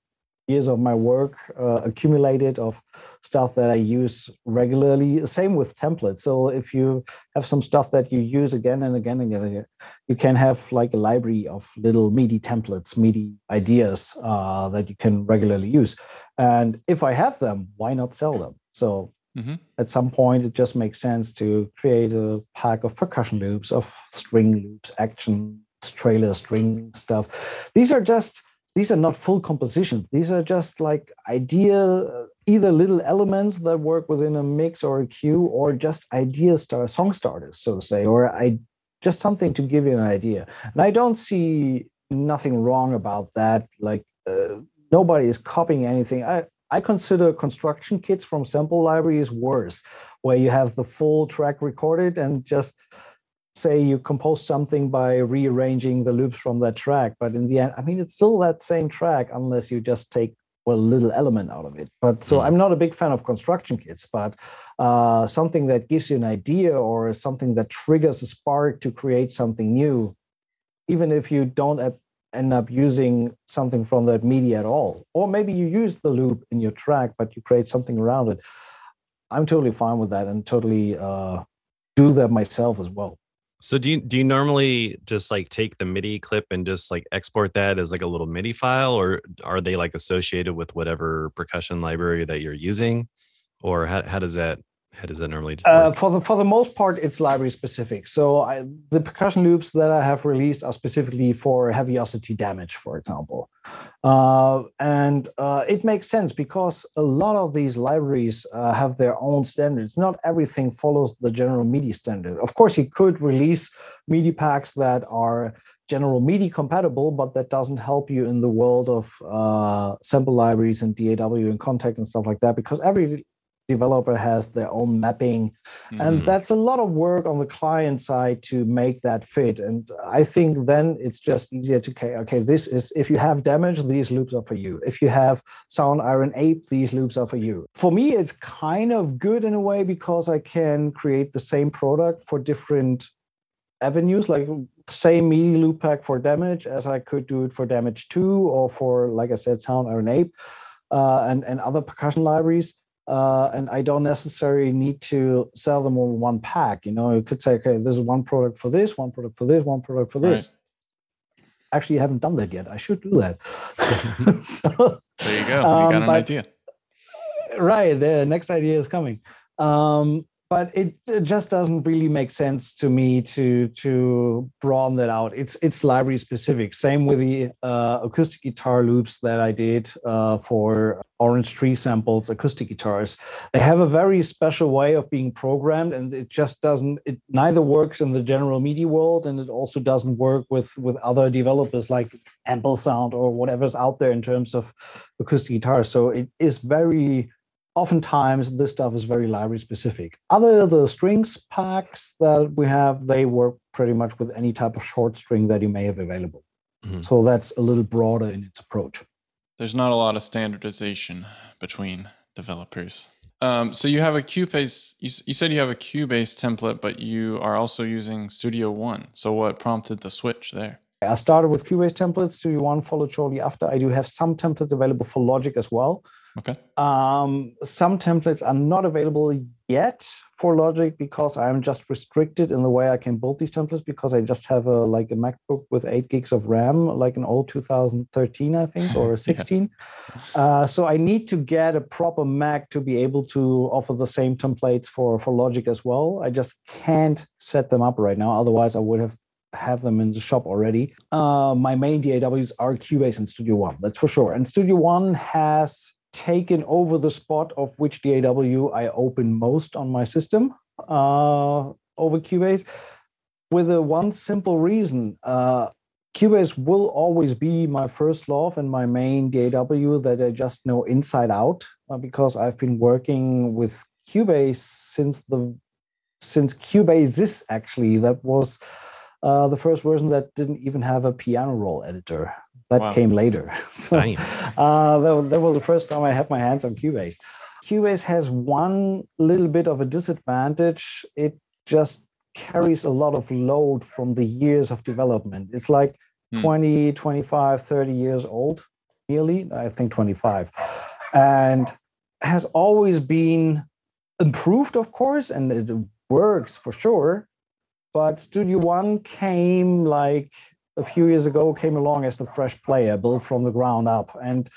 years of my work uh, accumulated of stuff that I use regularly. Same with templates. So if you have some stuff that you use again and again and again, you can have like a library of little MIDI templates, MIDI ideas uh, that you can regularly use. And if I have them, why not sell them? So mm-hmm. at some point, it just makes sense to create a pack of percussion loops, of string loops, action, trailer string stuff. These are just these are not full compositions. These are just like idea, either little elements that work within a mix or a cue, or just idea star song starters, so to say, or I just something to give you an idea. And I don't see nothing wrong about that. Like uh, nobody is copying anything. I I consider construction kits from sample libraries worse, where you have the full track recorded and just say you compose something by rearranging the loops from that track but in the end i mean it's still that same track unless you just take well, a little element out of it. But so mm. i'm not a big fan of construction kits but uh, something that gives you an idea or something that triggers a spark to create something new even if you don't end up using something from that media at all. Or maybe you use the loop in your track but you create something around it. I'm totally fine with that and totally uh, do that myself as well So do you do you normally just like take the MIDI clip and just like export that as like a little MIDI file, or are they like associated with whatever percussion library that you're using, or how how does that how does that normally uh, for the for the most part it's library specific. So I, the percussion loops that i have released are specifically for Heavyocity damage for example. Uh, and uh, it makes sense because a lot of these libraries uh, have their own standards. Not everything follows the general midi standard. Of course you could release midi packs that are general MIDI compatible, but that doesn't help you in the world of uh, sample libraries and DAW and Kontakt and stuff like that because every developer has their own mapping mm-hmm. and that's a lot of work on the client side to make that fit and i think then it's just easier to okay okay this is if you have damage these loops are for you. If you have Soundiron ape these loops are for you. For me it's kind of good in a way because i can create the same product for different avenues like same MIDI loop pack for damage as i could do it for damage 2 or for like i said Soundiron ape uh, and, and other percussion libraries uh, and I don't necessarily need to sell them all in one pack. You know, you could say, okay, there's one product for this, one product for this, one product for this. Right. Actually, I haven't done that yet. I should do that. so, there you go. You got um, an but, idea. Right. The next idea is coming. Um, but it, it, just doesn't really make sense to me to to broaden that out. It's it's library specific. Same with the uh, acoustic guitar loops that I did uh, for Orange Tree samples, acoustic guitars. They have a very special way of being programmed, and it just doesn't. It neither works in the general MIDI world, and it also doesn't work with with other developers like Ample-Sound or whatever's out there in terms of acoustic guitars. So it is very oftentimes this stuff is very library specific. Other the strings packs that we have, they work pretty much with any type of short string that you may have available. Mm-hmm. So that's a little broader in its approach. There's not a lot of standardization between developers. Um, so you have a Cubase. You, you said you have a Cubase template, but you are also using Studio One. So what prompted the switch there? I started with Cubase templates. Studio One followed shortly after. I do have some templates available for Logic as well. Okay. Um, some templates are not available yet for Logic because I'm just restricted in the way I can build these templates because I just have a like a MacBook with eight gigs of RAM, like an old 2013, I think, or 16. yeah. uh, so I need to get a proper Mac to be able to offer the same templates for for Logic as well. I just can't set them up right now. Otherwise, I would have have them in the shop already. Uh, my main DAWs are Cubase and Studio One, that's for sure. And Studio One has taken over the spot of which DAW I open most on my system uh, over Cubase with a one simple reason. Uh, Cubase will always be my first love and my main DAW that I just know inside out uh, because I've been working with Cubase since the since Cubasis actually that was uh, the first version that didn't even have a piano roll editor that wow. came later. so uh, that, that was the first time I had my hands on Cubase. Cubase has one little bit of a disadvantage. It just carries a lot of load from the years of development. It's like hmm. 20, 25, 30 years old, nearly, I think 25. And has always been improved, of course, and it works for sure. But Studio One came like a few years ago came along as the fresh player built from the ground up. And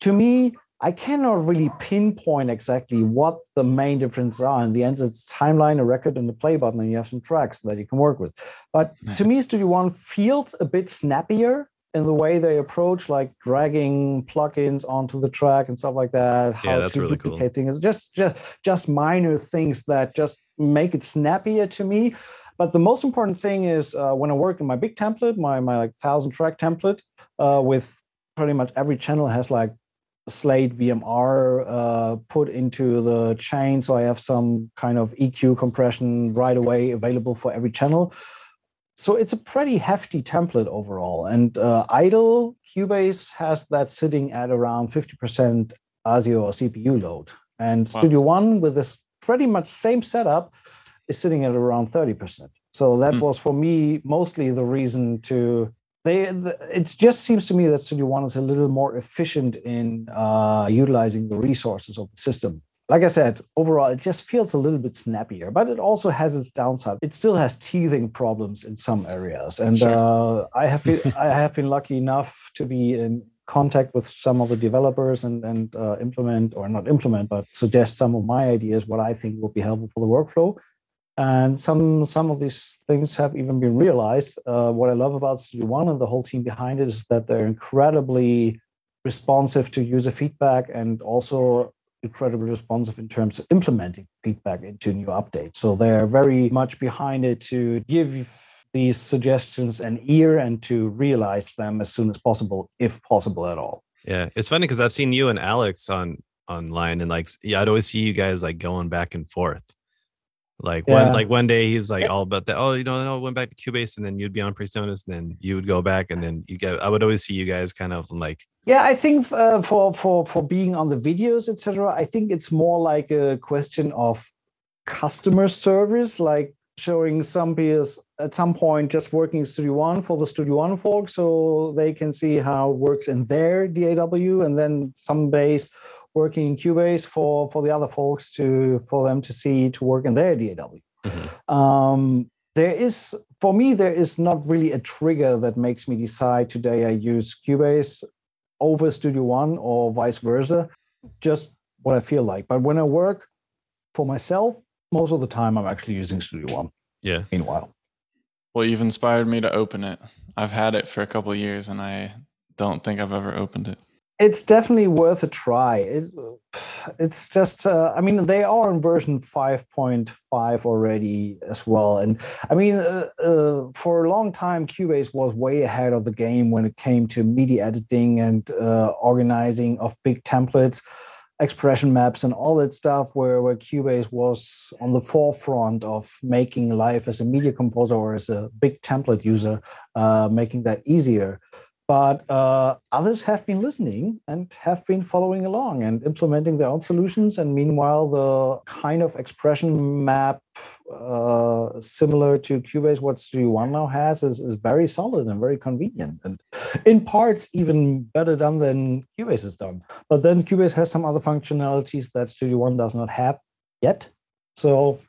to me, I cannot really pinpoint exactly what the main differences are. In the end, it's timeline, a record, and the play button, and you have some tracks that you can work with. But to me, Studio One feels a bit snappier in the way they approach like dragging plugins onto the track and stuff like that how yeah, that's to really duplicate cool. things just just just minor things that just make it snappier to me but the most important thing is uh, when I work in my big template, my my like thousand track template, uh, with pretty much every channel has like Slate VMR uh, put into the chain, so I have some kind of EQ compression right away available for every channel. So it's a pretty hefty template overall. And uh, idle Cubase has that sitting at around 50% ASIO or CPU load. And wow. Studio One with this pretty much same setup is sitting at around 30%. So that mm. was for me mostly the reason to they it just seems to me that Studio One is a little more efficient in uh, utilizing the resources of the system. like I said, overall, it just feels a little bit snappier, but it also has its downside. It still has teething problems in some areas, and sure. uh, I have been I have been lucky enough to be in contact with some of the developers and and uh, implement or not implement, but suggest some of my ideas what I think will be helpful for the workflow. And some some of these things have even been realized. Uh, what I love about Studio One and the whole team behind it is that they're incredibly responsive to user feedback and also incredibly responsive in terms of implementing feedback into new updates. So they're very much behind it to give these suggestions an ear and to realize them as soon as possible, if possible at all. Yeah, it's funny because I've seen you and Alex on online, and like, yeah, I'd always see you guys like going back and forth. Like yeah. one like one day he's like all about that. Oh, you know, I went back to Cubase, and then you'd be on Presonus, and then you would go back, and then you get. I would always see you guys kind of like. Yeah, I think uh, for for for being on the videos, etc. I think it's more like a question of customer service, like showing some peers at some point just working Studio One for the Studio One folks, so they can see how it works in their DAW, and then some base working in Cubase for for the other folks to for them to see to work in their DAW. Mm-hmm. Um, there is for me there is not really a trigger that makes me decide today I use Cubase over Studio One or vice versa. Just what I feel like. But when I work for myself, most of the time I'm actually using Studio One. Yeah. Meanwhile. Well, you've inspired me to open it. I've had it for a couple years and I don't think I've ever opened it it's definitely worth a try. It, it's just, uh, I mean, they are in version 5.5 already as well. And I mean, uh, uh, for a long time, Cubase was way ahead of the game when it came to MIDI editing and uh, organizing of big templates, expression maps, and all that stuff, where, where Cubase was on the forefront of making life as a media composer or as a big template user, uh, making that easier but uh, others have been listening and have been following along and implementing their own solutions. And meanwhile, the kind of expression map uh, similar to Cubase, what Studio One now has, is, is very solid and very convenient, and in parts even better done than Cubase has done. But then Cubase has some other functionalities that Studio One does not have yet. So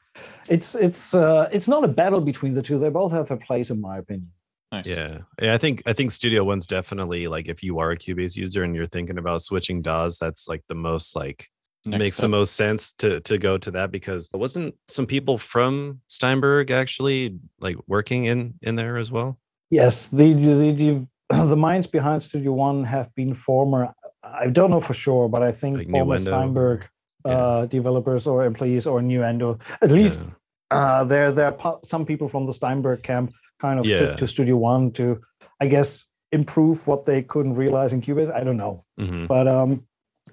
it's it's uh, it's not a battle between the two. They both have a place, in my opinion. Nice. Yeah. yeah. I think I think Studio One's definitely like if you are a Cubase user and you're thinking about switching DAWs, that's like the most like Next makes the most sense to to go to that because wasn't some people from Steinberg actually like working in in there as well? Yes, the the the, the minds behind Studio One have been former. I don't know for sure, but I think like former Steinberg yeah. uh, developers or employees or Nuendo. At least yeah. uh, there there are some people from the Steinberg camp kind of yeah. took to Studio One to, I guess, improve what they couldn't realize in Cubase. I don't know, mm-hmm. but um,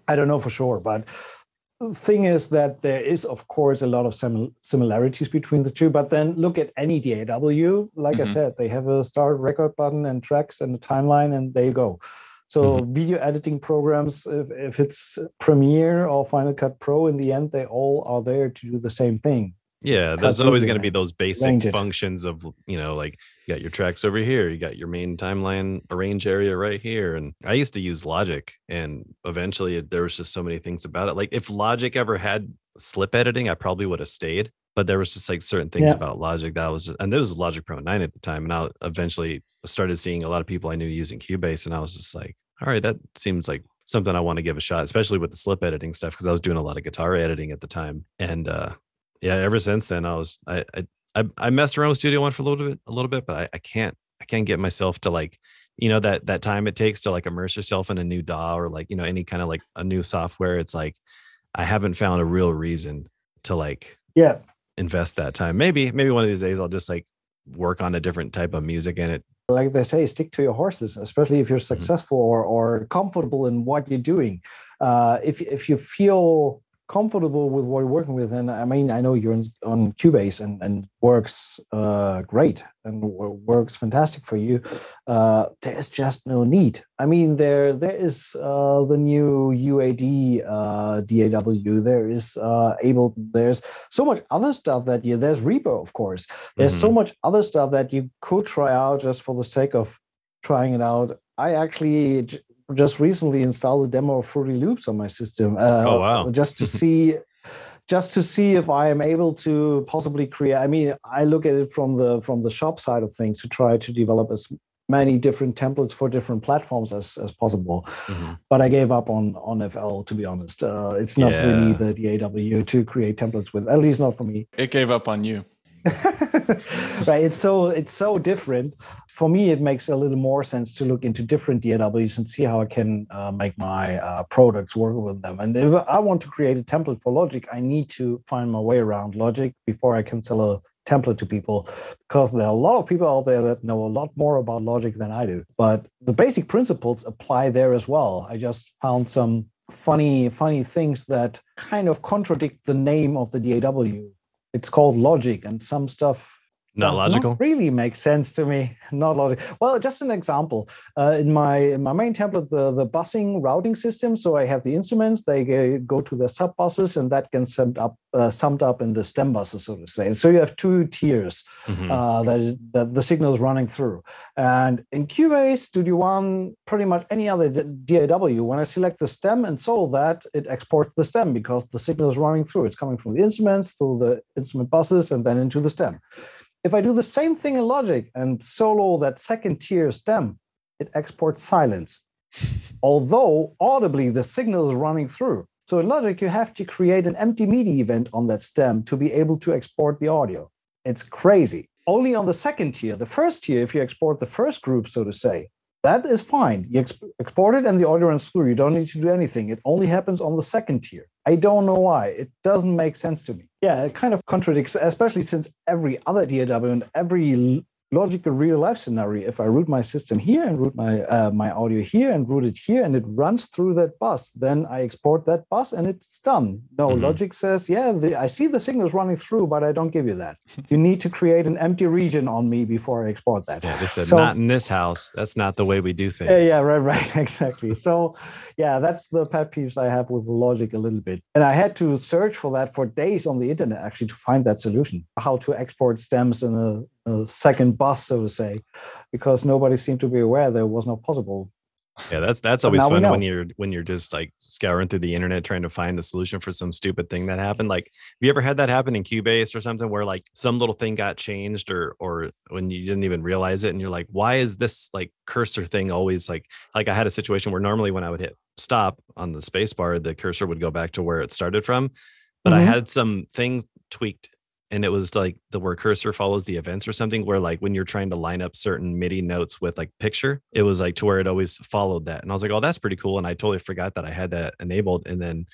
I don't know for sure. But the thing is that there is, of course, a lot of sim- similarities between the two. But then look at any DAW. Like mm-hmm. I said, they have a start record button and tracks and a timeline, and there you go. So mm-hmm. video editing programs, if, if it's Premiere or Final Cut Pro, in the end, they all are there to do the same thing. Yeah, there's always going to be those basic functions of, you know, like you got your tracks over here, you got your main timeline arrange area right here. And I used to use Logic, and eventually there was just so many things about it. Like if Logic ever had slip editing, I probably would have stayed. But there was just like certain things yeah. about Logic that was, just, and there was Logic Pro 9 at the time. And I eventually started seeing a lot of people I knew using Cubase, and I was just like, all right, that seems like something I want to give a shot, especially with the slip editing stuff, because I was doing a lot of guitar editing at the time. And uh, yeah, ever since then, I was I I I messed around with Studio One for a little bit, a little bit, but I, I can't I can't get myself to like you know that that time it takes to like immerse yourself in a new DAW or like you know any kind of like a new software. It's like I haven't found a real reason to like yeah invest that time. Maybe maybe one of these days I'll just like work on a different type of music and it like they say stick to your horses especially if you're mm-hmm. successful mm-hmm. or, or comfortable in what you're doing uh, if, if you feel comfortable with what you're working with. And I mean, I know you're on, on Cubase and, and works uh, great and works fantastic for you. Uh, there's just no need. I mean, there there is uh, the new UAD uh, DAW. There is uh, able. There's so much other stuff that you. There's Reaper, of course. There's mm-hmm. so much other stuff that you could try out just for the sake of trying it out. I actually just recently installed a demo of Fruity Loops on my system. Uh, oh wow! Just to see just to see if I am able to possibly create. I mean, I look at it from the from the shop side of things to try to develop as many different templates for different platforms as, as possible. Mm-hmm. But I gave up on on FL to be honest. Uh, it's not yeah. really the DAW to create templates with, at least not for me. It gave up on you. right it's so it's so different. For me it makes a little more sense to look into different daws and see how i can uh, make my uh, products work with them. And if i want to create a template for logic i need to find my way around logic before i can sell a template to people because there are a lot of people out there that know a lot more about logic than i do. But the basic principles apply there as well. I just found some funny funny things that kind of contradict the name of the daw it's called logic and some stuff not logical not really makes sense to me. Not logical well just an example. Uh, in my in my main template the the busing routing system so i have the instruments they go to the sub buses and that gets summed up uh, summed up in the stem buses so to say. So you have two tiers mm-hmm. uh, that, is, that the signal is running through. And in cubase studio one pretty much any other daw when i select the stem and solve that it exports the stem because the signal is running through. It's coming from the instruments through the instrument buses and then into the stem if I do the same thing in Logic and solo that second tier stem, it exports silence. Although audibly the signal is running through. So in Logic, you have to create an empty MIDI event on that stem to be able to export the audio. It's crazy. Only on the second tier, the first tier, if you export the first group, so to say, that is fine. You exp- export it and the audio runs through. You don't need to do anything. It only happens on the second tier. I don't know why. It doesn't make sense to me. Yeah, it kind of contradicts, especially since every other DAW and every logical real life scenario. If i route my system here and route my uh, my audio here and route it here and it runs through that bus then i export that bus and it's done. No mm-hmm. logic says yeah the, i see the signals running through but i don't give you that. You need to create an empty region on me before i export that. Yeah so, not in this house. That's not the way we do things. Yeah, yeah right right exactly. So yeah that's the pet peeves i have with logic a little bit. And i had to search for that for days on the internet actually to find that solution. How to export stems in a a second bus, so to say, because nobody seemed to be aware that it was not possible. Yeah, that's that's always fun when you're when you're just like scouring through the internet trying to find a solution for some stupid thing that happened. Like, have you ever had that happen in Cubase or something where like some little thing got changed or or when you didn't even realize it and you're like, why is this like cursor thing always like like I had a situation where normally when I would hit stop on the space bar, the cursor would go back to where it started from. But mm-hmm. I had some things tweaked and it was like the where cursor follows the events or something where like when you're trying to line up certain MIDI notes with like picture, it was like to where it always followed that. And I was like, oh, that's pretty cool. And I totally forgot that I had that enabled. And then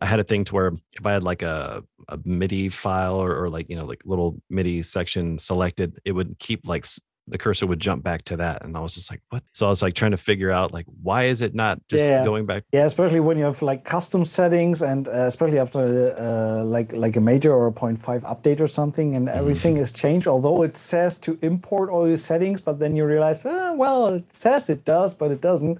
I had a thing to where if I had like a, a MIDI file or, or like, you know, like little MIDI section selected, it would keep like the cursor would jump back to that and i was just like what? So i was like trying to figure out like why is it not just yeah. going back? Yeah especially when you have like custom settings and uh, especially after uh, like like a major or a 0.5 update or something and everything mm. is changed although it says to import all these settings but then you realize oh, well it says it does but it doesn't.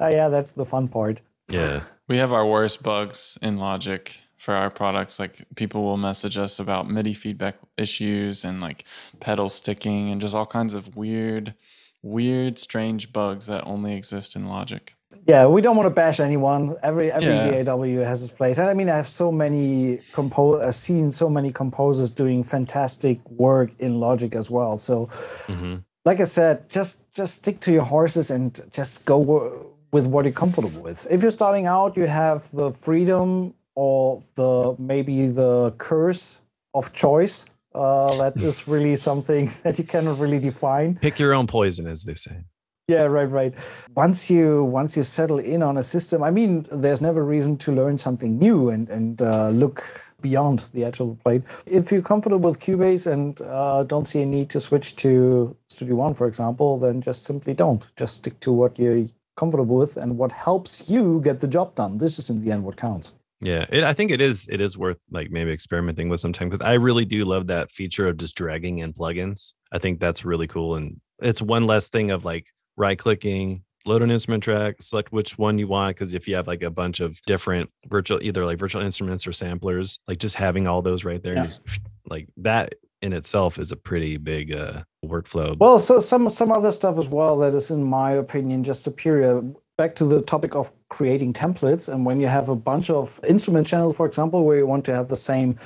Uh, yeah that's the fun part. Yeah. We have our worst bugs in logic for our products. Like people will message us about MIDI feedback issues and like pedal sticking and just all kinds of weird, weird, strange bugs that only exist in Logic. Yeah, we don't want to bash anyone. Every every yeah. DAW has its place, and I mean, I have so many compose. I've seen so many composers doing fantastic work in Logic as well. So, mm-hmm. like I said, just just stick to your horses and just go with what you're comfortable with. If you're starting out, you have the freedom or the maybe the curse of choice. Uh, that is really something that you cannot really define. Pick your own poison, as they say. Yeah, right, right. Once you once you settle in on a system, I mean, there's never reason to learn something new and and uh, look beyond the edge of the plate. If you're comfortable with Cubase and uh, don't see a need to switch to Studio One, for example, then just simply don't. Just stick to what you're comfortable with and what helps you get the job done. This is in the end what counts. Yeah, it, I think it is. It is worth like maybe experimenting with sometime because I really do love that feature of just dragging in plugins. I think that's really cool, and it's one less thing of like right clicking, load an instrument track, select which one you want. Because if you have like a bunch of different virtual, either like virtual instruments or samplers, like just having all those right there, yeah. just, like that in itself is a pretty big uh, workflow. Well, so some some other stuff as well that is, in my opinion, just superior. back to the topic of creating templates and when you have a bunch of instrument channels for example where you want to have the same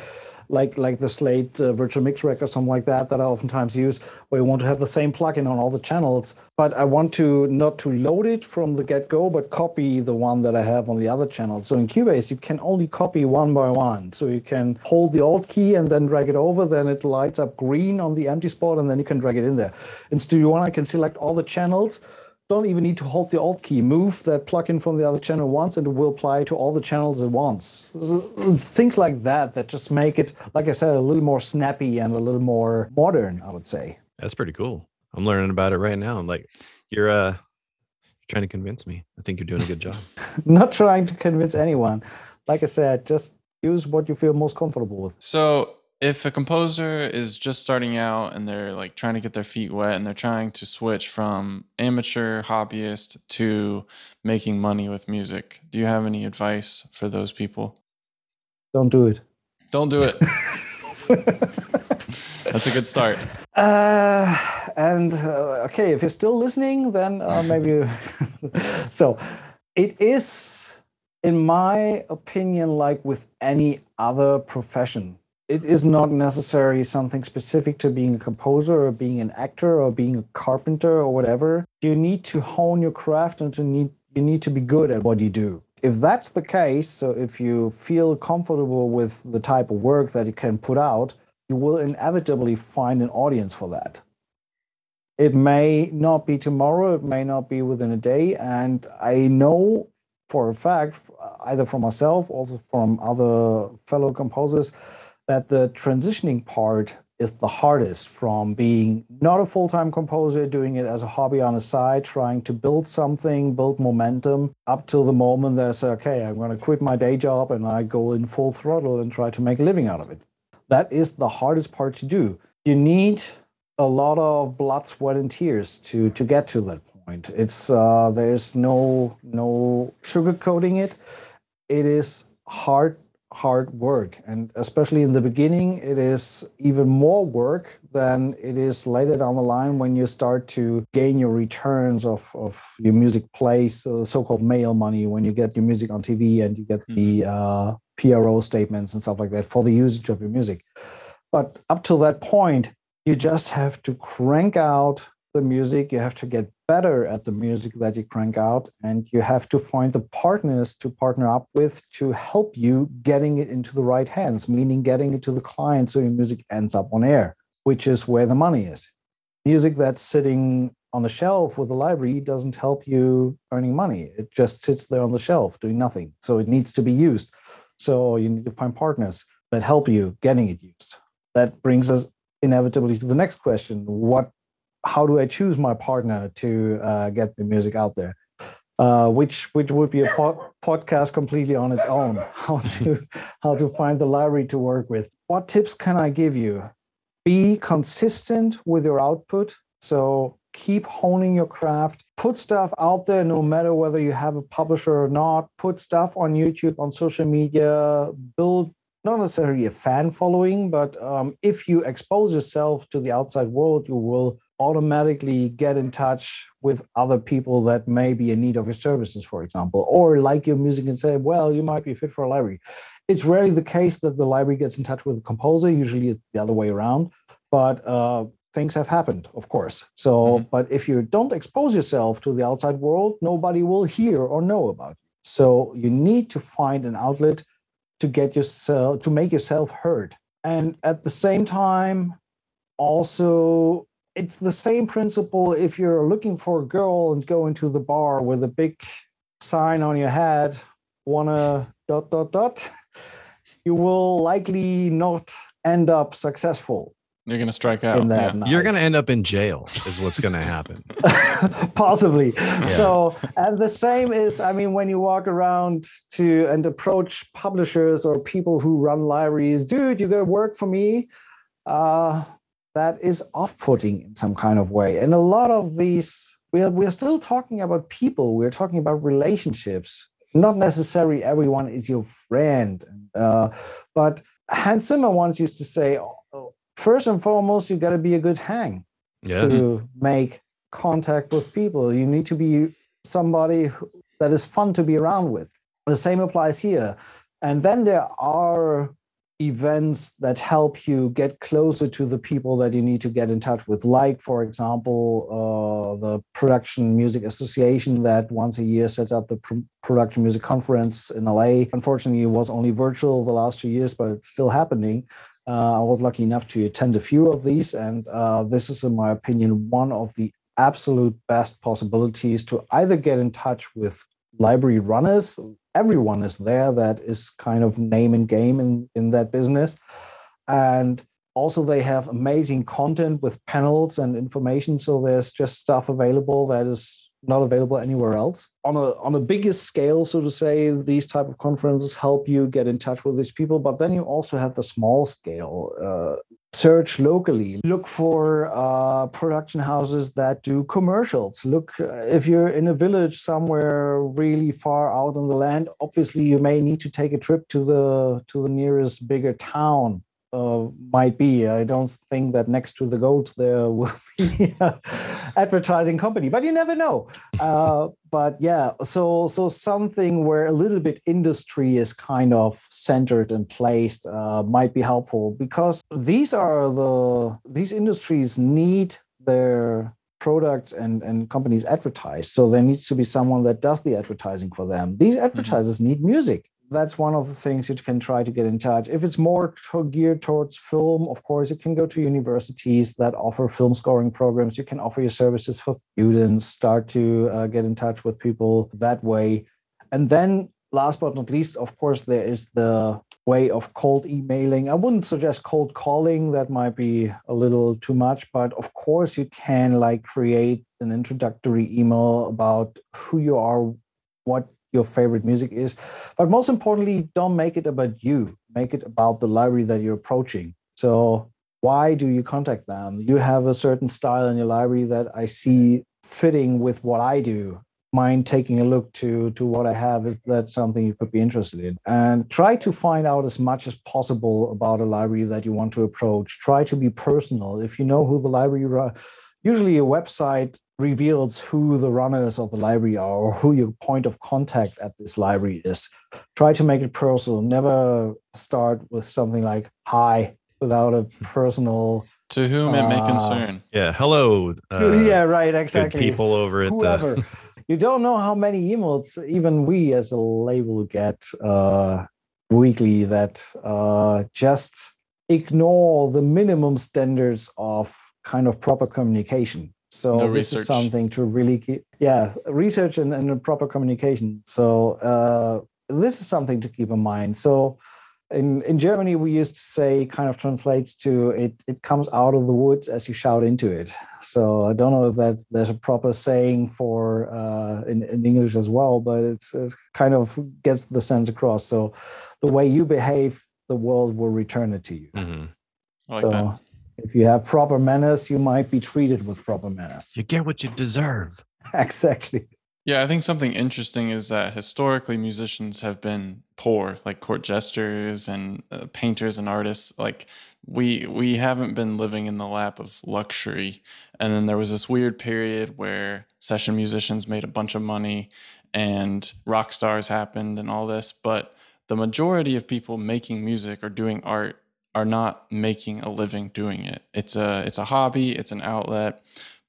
like like the slate uh, virtual mix rack or something like that that i oftentimes use where you want to have the same plugin on all the channels but i want to not to load it from the get-go but copy the one that i have on the other channel. So in cubase you can only copy one by one. So you can hold the alt key and then drag it over then it lights up green on the empty spot and then you can drag it in there. In studio one i can select all the channels don't even need to hold the Alt key. Move that plugin from the other channel once, and it will apply to all the channels at once. Things like that that just make it, like I said, a little more snappy and a little more modern. I would say. That's pretty cool. I'm learning about it right now. I'm like, you're uh, you're trying to convince me. I think you're doing a good job. Not trying to convince anyone. Like I said, just use what you feel most comfortable with. So if a composer is just starting out and they're like trying to get their feet wet and they're trying to switch from amateur hobbyist to making money with music, do you have any advice for those people? Don't do it. Don't do it. That's a good start. Uh, and uh, okay, if you're still listening, then uh, maybe. so it is, in my opinion, like with any other profession it is not necessarily something specific to being a composer or being an actor or being a carpenter or whatever. You need to hone your craft and to need you need to be good at what you do. If that's the case, so if you feel comfortable with the type of work that you can put out, you will inevitably find an audience for that. It may not be tomorrow, it may not be within a day. And I know for a fact, either from myself, also from other fellow composers, that the transitioning part is the hardest from being not a full-time composer doing it as a hobby on the side trying to build something build momentum up till the moment they say okay i'm going to quit my day job and i go in full throttle and try to make a living out of it. That is the hardest part to do. You need a lot of blood sweat and tears to to get to that point. It's uh, there's no no sugarcoating it. It is hard hard work. And especially in the beginning, it is even more work than it is later down the line when you start to gain your returns of, of your music plays, uh, so called mail money, when you get your music on TV and you get the mm-hmm. uh, PRO statements and stuff like that for the usage of your music. But up to that point, you just have to crank out the music, you have to get better at the music that you crank out, and you have to find the partners to partner up with to help you getting it into the right hands, meaning getting it to the client so your music ends up on air, which is where the money is. Music that's sitting on the shelf with the library doesn't help you earning money. It just sits there on the shelf doing nothing. So it needs to be used. So you need to find partners that help you getting it used. That brings us inevitably to the next question what how do I choose my partner to uh, get the music out there? Uh, which which would be a po- podcast completely on its own. How to how to find the library to work with. What tips can I give you? Be consistent with your output. So keep honing your craft. Put stuff out there, no matter whether you have a publisher or not. Put stuff on YouTube, on social media. Build not necessarily a fan following, but um, if you expose yourself to the outside world, you will automatically get in touch with other people that may be in need of your services, for example, or like your music and say, well, you might be fit for a library. It's rarely the case that the library gets in touch with the composer. Usually it's the other way around. But uh, things have happened, of course. So, mm-hmm. but if you don't expose yourself to the outside world, nobody will hear or know about you. So you need to find an outlet to get yourself to make yourself heard. And at the same time, also it's the same principle if you're looking for a girl and go into the bar with a big sign on your head, wanna dot dot dot, you will likely not end up successful. You're gonna strike out. Yeah. You're gonna end up in jail, is what's gonna happen. Possibly. Yeah. So, and the same is, I mean, when you walk around to and approach publishers or people who run libraries, dude, you gotta work for me. Uh, that is off-putting in some kind of way. And a lot of these, we are, we're still talking about people. We're talking about relationships. Not necessarily everyone is your friend, uh, but Hans Zimmer once used to say, first and foremost, you got to be a good hang yeah. to make contact with people. You need to be somebody that is fun to be around with. The same applies here. And then there are events that help you get closer to the people that you need to get in touch with like for example uh, the production music association that once a year sets up the Pr- production music conference in la unfortunately it was only virtual the last two years but it's still happening. Uh, i was lucky enough to attend a few of these and uh, this is in my opinion one of the absolute best possibilities to either get in touch with library runners everyone is there that is kind of name and game in, in that business. And also they have amazing content with panels and information. So there's just stuff available that is not available anywhere else. On a on a biggest scale, so to say, these type of conferences help you get in touch with these people. But then you also have the small scale uh, search locally. Look for uh, production houses that do commercials. Look uh, if you're in a village somewhere really far out on the land obviously you may need to take a trip to the to the nearest bigger town uh, might be. I don't think that next to the goat there will be advertising company, but you never know. Uh, but yeah, so so something where a little bit industry is kind of centered and placed uh, might be helpful because these are the these industries need their products and, and companies advertised. So there needs to be someone that does the advertising for them. These mm-hmm. advertisers mm-hmm. need music that's one of the things you can try to get in touch. If it's more geared towards film, of course, you can go to universities that offer film scoring programs. You can offer your services for students, start to uh, get in touch with people that way. And then, last but not least, of course, there is the way of cold emailing. I wouldn't suggest cold calling, that might be a little too much, but of course, you can like create an introductory email about who you are, what your favorite music is. But most importantly, don't make it about you. Make it about the library that you're approaching. So why do you contact them? You have a certain style in your library that I see fitting with what I do. Mind taking a look to to what I have is that something you could be interested in, and try to find out as much as possible about a library that you want to approach. Try to be personal. If you know who the library, usually a website reveals who the runners of the library are or who your point of contact at this library is. Try to make it personal. Never start with something like hi without a personal. To whom it uh, may concern. Yeah. Hello. Uh, yeah. Right. Exactly. people over at Whoever. the. you don't know how many emails even we as a label get uh, weekly that uh, just ignore the minimum standards of kind of proper communication so no this research. is something to really keep, yeah, research and, and proper communication. So uh, this is something to keep in mind. So in, in Germany, we used to say kind of translates to it, it comes out of the woods as you shout into it. So I don't know if that there's a proper saying for uh, in, in English as well, but it's, it's kind of gets the sense across. So the way you behave, the world will return it to you. Mm-hmm. I like so, that if you have proper manners, you might be treated with proper manners. You get what you deserve. exactly. Yeah, I think something interesting is that historically musicians have been poor, like court jesters and uh, painters and artists. Like we we haven't been living in the lap of luxury. And then there was this weird period where session musicians made a bunch of money and rock stars happened and all this, but the majority of people making music or doing art are not making a living doing it. It's a it's a hobby, it's an outlet.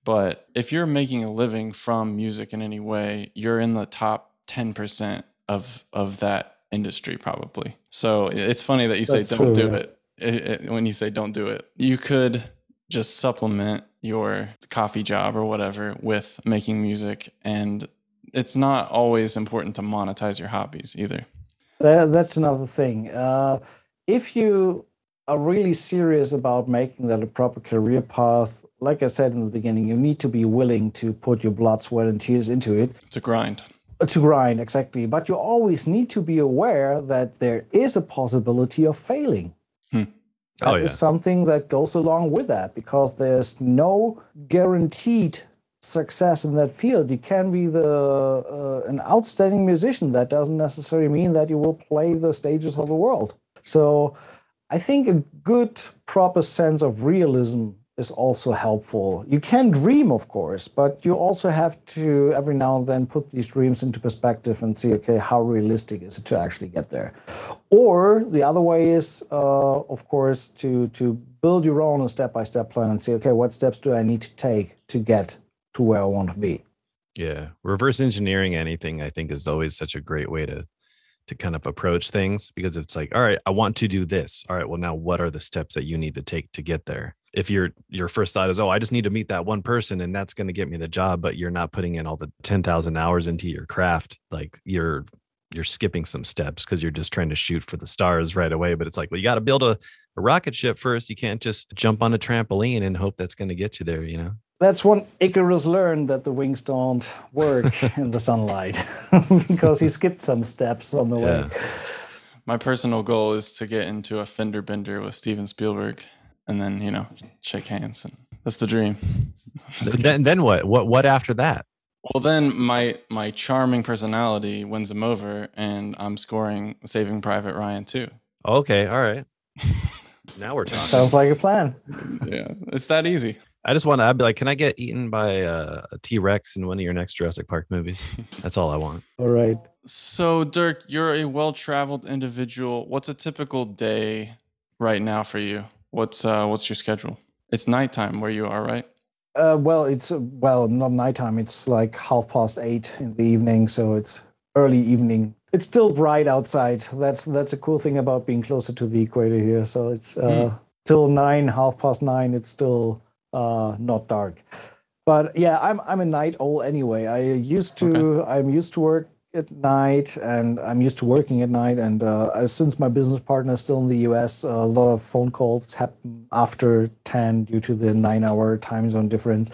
But if you're making a living from music in any way, you're in the top 10% of of that industry probably. So it's funny that you say That's don't true, do yeah. it. It, it. When you say don't do it, you could just supplement your coffee job or whatever with making music and it's not always important to monetize your hobbies either. that's another thing. Uh, if you are really serious about making that a proper career path, like I said in the beginning, you need to be willing to put your blood, sweat, and tears into it. It's a grind. To grind, exactly. But you always need to be aware that there is a possibility of failing. Hmm. That oh, yeah. is something that goes along with that because there's no guaranteed success in that field. You can be the uh, an outstanding musician. That doesn't necessarily mean that you will play the stages of the world. So I think a good, proper sense of realism is also helpful. You can dream, of course, but you also have to every now and then put these dreams into perspective and see, okay, how realistic is it to actually get there? Or the other way is, uh, of course, to to build your own step by step plan and see, okay, what steps do I need to take to get to where I want to be? Yeah, reverse engineering anything, I think, is always such a great way to to kind of approach things because it's like, all right, I want to do this. All right, well, now what are the steps that you need to take to get there? If your your first thought is, oh, I just need to meet that one person and that's going to get me the job, but you're not putting in all the ten thousand hours into your craft, like you're you're skipping some steps because you're just trying to shoot for the stars right away. But it's like, well, you got to build a, a rocket ship first. You can't just jump on a trampoline and hope that's going to get you there, you know? That's when Icarus learned that the wings don't work in the sunlight because he skipped some steps on the yeah. way. My personal goal is to get into a fender bender with Steven Spielberg and then, you know, shake hands and that's the dream. then then what? What what after that? Well, then my my charming personality wins him over and I'm scoring Saving Private Ryan too. Okay, all right. now we're talking. Sounds like a plan. yeah, it's that easy. I just want to. I'd be like, can I get eaten by uh, a T Rex in one of your next Jurassic Park movies? That's all I want. All right. So, Dirk, you're a well-traveled individual. What's a typical day right now for you? What's uh, what's your schedule? It's nighttime where you are, right? Uh, well, it's uh, well, not nighttime. It's like half past eight in the evening, so it's early evening. It's still bright outside. That's that's a cool thing about being closer to the equator here. So it's uh, mm. till nine, half past nine. It's still uh, not dark. But yeah, I'm I'm a night owl anyway. I used to okay. I'm used to work at night and I'm used to working at night. And uh, since my business partner is still in the US, a lot of phone calls happen after 10 due to the nine hour time zone difference.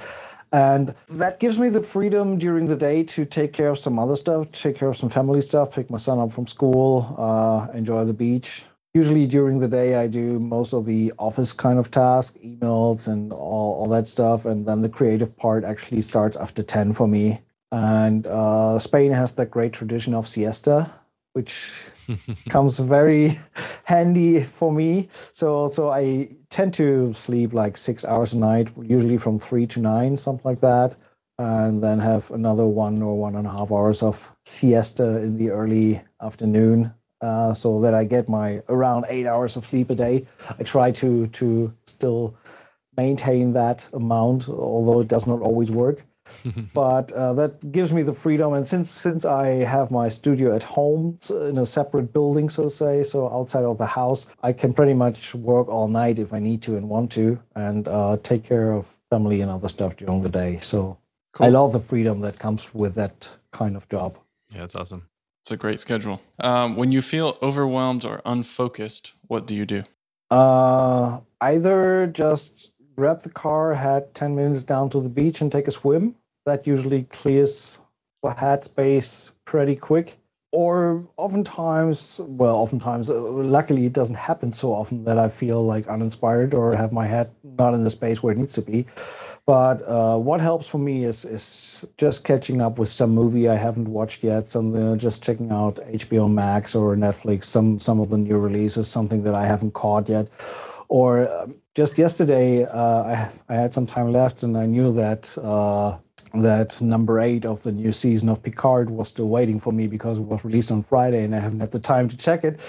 And that gives me the freedom during the day to take care of some other stuff, take care of some family stuff, pick my son up from school, uh, enjoy the beach, usually during the day i do most of the office kind of tasks emails and all, all that stuff. And then the creative part actually starts after 10 for me. And uh, spain has that great tradition of siesta which comes very handy for me. So so i tend to sleep like six hours a night usually from three to nine something like that. And then have another one or one and a half hours of siesta in the early afternoon uh, so that I get my around eight hours of sleep a day. I try to to still maintain that amount, although it does not always work. but uh, that gives me the freedom, and since since I have my studio at home in a separate building, so to say, so outside of the house, I can pretty much work all night if I need to and want to, and uh, take care of family and other stuff during the day. So cool. I love the freedom that comes with that kind of job. Yeah, it's awesome. It's a great schedule. Um, when you feel overwhelmed or unfocused, what do you do? Uh, either just grab the car, head 10 minutes down to the beach and take a swim. That usually clears the head space pretty quick. Or oftentimes, well, oftentimes, uh, luckily it doesn't happen so often that I feel like uninspired or have my head not in the space where it needs to be. But uh, what helps for me is is just catching up with some movie I haven't watched yet. Something just checking out HBO Max or Netflix. Some some of the new releases, something that I haven't caught yet. Or um, just yesterday, uh, I I had some time left, and I knew that. Uh, that number eight of the new season of Picard was still waiting for me because it was released on Friday, and I haven't had the time to check it.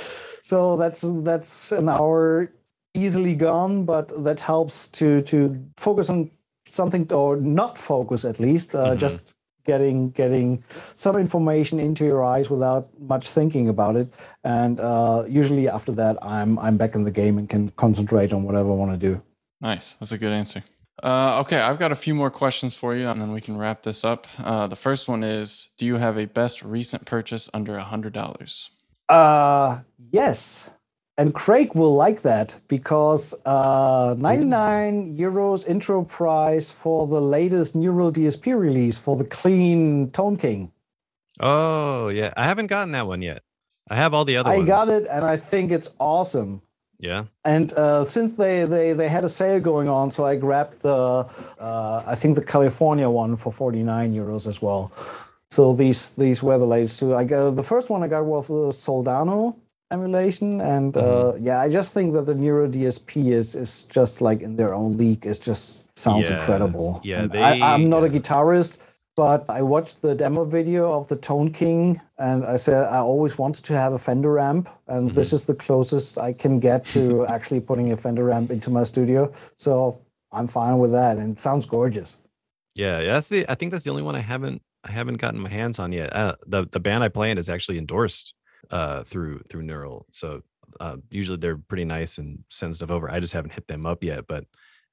So that's that's an hour easily gone, but that helps to to focus on something or not focus at least uh, mm-hmm. just getting getting some information into your eyes without much thinking about it. And uh, usually after that i'm i'm back in the game and can concentrate on whatever i want to do. Nice. That's a good answer. Uh, okay i've got a few more questions for you and then we can wrap this up. Uh, the first one is do you have a best recent purchase under a hundred dollars? Uh yes and Craig will like that because uh, 99 euros intro price for the latest Neural DSP release for the clean Tone King. Oh, yeah. I haven't gotten that one yet. I have all the other ones. I ones. got it and I think it's awesome. Yeah. And uh, since they, they they had a sale going on, so I grabbed the uh, I think the California one for 49 euros as well. So these these were the latest two. I got the first one I got was the Soldano emulation and mm-hmm. uh, yeah i just think that the Neural DSP is is just like in their own league it just sounds yeah. incredible yeah they, I, am not yeah. a guitarist but i watched the demo video of the tone king and i said i always wanted to have a fender amp and mm-hmm. this is the closest i can get to actually putting a fender amp into my studio so i'm fine with that and it sounds gorgeous yeah that's the i think that's the only one i haven't i haven't gotten my hands on yet uh, the the band i play in is actually endorsed uh, through through Neural. So uh, usually they're pretty nice and send stuff over. I just haven't hit them up yet, but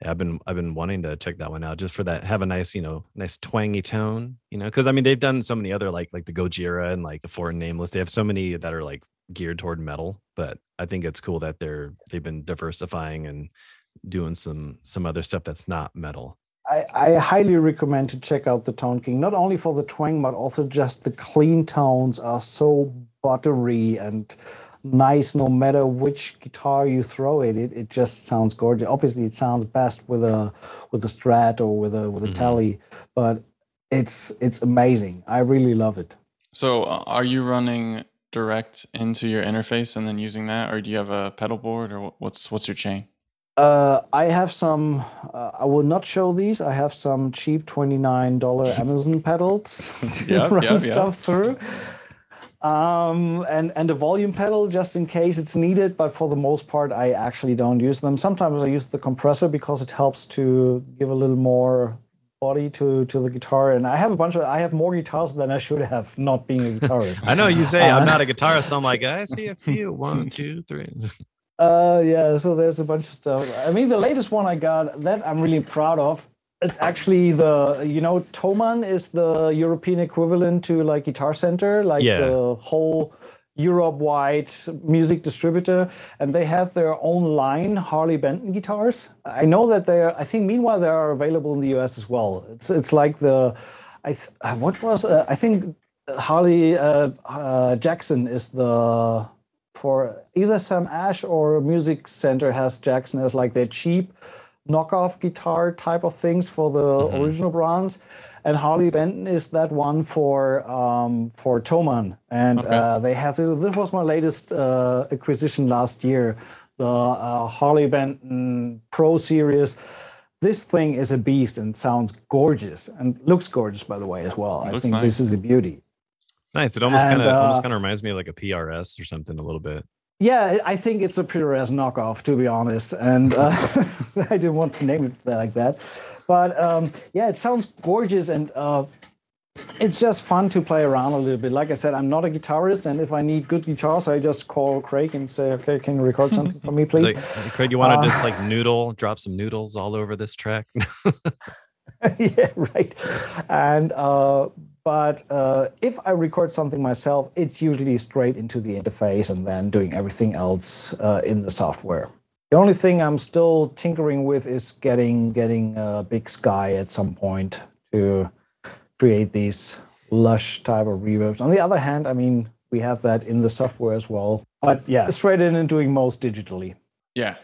I've been I've been wanting to check that one out just for that have a nice you know nice twangy tone you know because I mean they've done so many other like like the Gojira and like the Fortin Nameless they have so many that are like geared toward metal but I think it's cool that they're they've been diversifying and doing some some other stuff that's not metal I, I, highly recommend to check out the Tone King, not only for the twang, but also just the clean tones are so buttery and nice no matter which guitar you throw it it, it just sounds gorgeous obviously it sounds best with a with a strat or with a with a mm-hmm. but it's it's amazing i really love it so uh, are you running direct into your interface and then using that or do you have a pedal board or what's what's your chain uh, I have some. Uh, I will not show these. I have some cheap twenty nine dollar Amazon pedals to yep, run yep, stuff yep. through um, and and a volume pedal just in case it's needed. But for the most part, I actually don't use them. Sometimes I use the compressor because it helps to give a little more body to to the guitar. And I have a bunch of I have more guitars than I should have, not being a guitarist. I know you say uh, I'm not a guitarist. So I'm like I see a few. One, two, three. Uh, yeah. So there's a bunch of stuff. I mean, the latest one I got that I'm really proud of it's actually the you know Thomann is the European equivalent to like Guitar Center, like yeah. the whole Europe-wide music distributor, and they have their own line Harley Benton guitars. I know that they're. I think meanwhile they are available in the US as well. It's it's like the, I th- uh, what was uh, I think Harley uh, uh, Jackson is the for either Sam Ash or Music Center has Jackson as like their cheap knockoff guitar type of things for the mm-hmm. original brands. And Harley Benton is that one for um, for Thomann, and okay. uh, they have this, this. was my latest uh, acquisition last year, the uh, Harley Benton Pro Series. This thing is a beast and sounds gorgeous and looks gorgeous, by the way, as well. I think nice. this is a beauty. Nice. It almost kind of almost uh, kind of reminds me of like a PRS or something a little bit. Yeah, I think it's a PRS knockoff, to be honest, and uh, I didn't want to name it like that. But um, yeah, it sounds gorgeous, and uh, it's just fun to play around a little bit. Like I said, I'm not a guitarist, and if I need good guitars, I just call Craig and say, "Okay, can you record something for me, please?" Like, Craig, you want to uh, just like noodle, drop some noodles all over this track? yeah, right. And uh, but uh, if I record something myself, it's usually straight into the interface and then doing everything else uh, in the software. The only thing I'm still tinkering with is getting getting a big sky at some point to create these lush type of reverbs. On the other hand, I mean, we have that in the software as well. But yeah, straight in and doing most digitally. Yeah,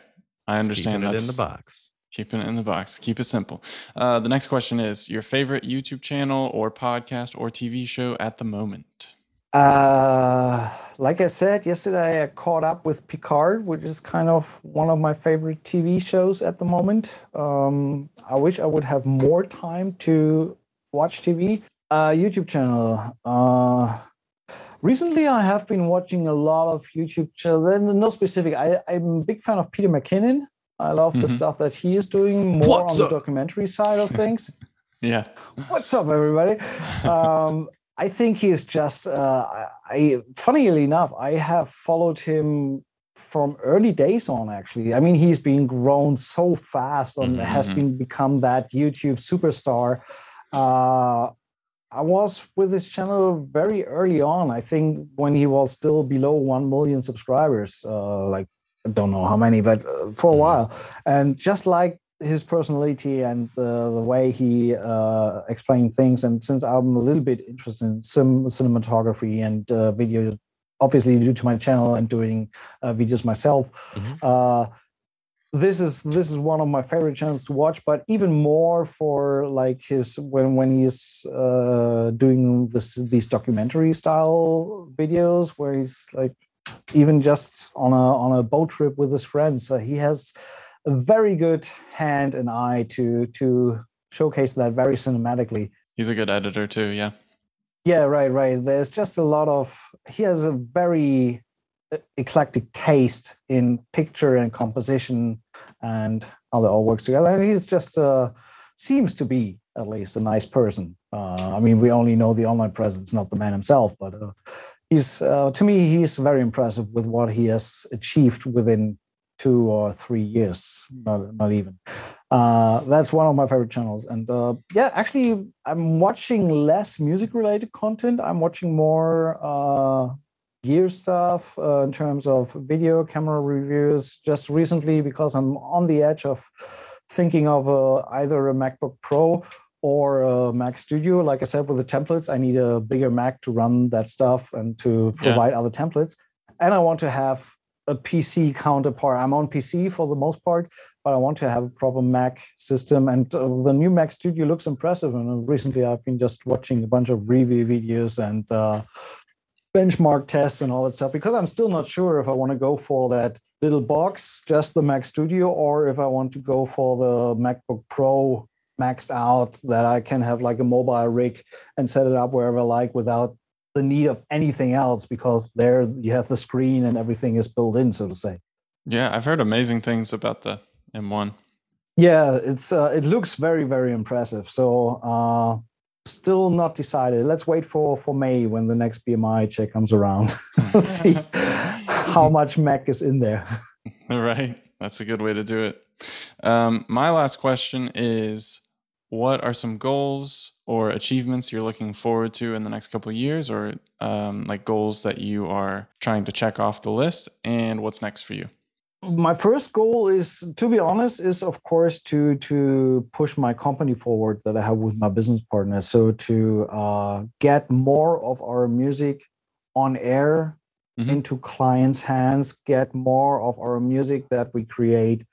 I understand that in the box. Keeping it in the box. Keep it simple. Uh, the next question is your favorite YouTube channel or podcast or TV show at the moment? Uh, like I said yesterday, I caught up with Picard, which is kind of one of my favorite TV shows at the moment. Um, I wish I would have more time to watch TV. Uh, YouTube channel. Uh, recently, I have been watching a lot of YouTube channels. No specific. I, I'm a big fan of Peter McKinnon. I love mm-hmm. the stuff that he is doing more What's on up? the documentary side of things. yeah. What's up, everybody? Um, I think he's just. Uh, I funnily enough, I have followed him from early days on. Actually, I mean, he's been grown so fast and mm-hmm. has been become that YouTube superstar. Uh, I was with his channel very early on. I think when he was still below one million subscribers, uh, like don't know how many, but uh, for a mm-hmm. while. And just like his personality and the, the way he uh, explained things, and since I'm a little bit interested in sim- cinematography and uh, video, obviously due to my channel and doing uh, videos myself, mm-hmm. Uh, this is this is one of my favorite channels to watch. But even more for like his when when he's uh, doing this these documentary style videos where he's like even just on a on a boat trip with his friends. Uh, he has a very good hand and eye to to showcase that very cinematically. He's a good editor too, yeah. Yeah, right, right. There's just a lot of he has a very uh, eclectic taste in picture and composition and how that all works together. And he's just uh, seems to be at least a nice person. Uh, I mean, we only know the online presence, not the man himself, but uh, he's uh, to me he's very impressive with what he has achieved within two or three years, not not even. Uh, that's one of my favorite channels, and uh, yeah, actually, I'm watching less music related content. I'm watching more uh, gear stuff uh, in terms of video camera reviews. Just recently, because I'm on the edge of thinking of uh, either a MacBook Pro or a Mac Studio. Like I said, with the templates, I need a bigger Mac to run that stuff and to provide yeah. other templates. And I want to have a PC counterpart. I'm on PC for the most part, but I want to have a proper Mac system. And uh, the new Mac Studio looks impressive. And recently, I've been just watching a bunch of review videos and uh, benchmark tests and all that stuff because I'm still not sure if I want to go for that little box, just the Mac Studio, or if I want to go for the MacBook Pro maxed out that I can have like a mobile rig and set it up wherever I like without the need of anything else because there you have the screen and everything is built in, so to say. Yeah, I've heard amazing things about the M1. Yeah, it's uh, it looks very very impressive. So uh, still not decided. Let's wait for for May when the next PMI check comes around. Let's see how much Mac is in there. right, that's a good way to do it. Um, my last question is what are some goals or achievements you're looking forward to in the next couple of years or um, like goals that you are trying to check off the list and what's next for you my first goal is to be honest is of course to to push my company forward that i have with my business partner so to uh, get more of our music on air mm-hmm. into clients hands get more of our music that we create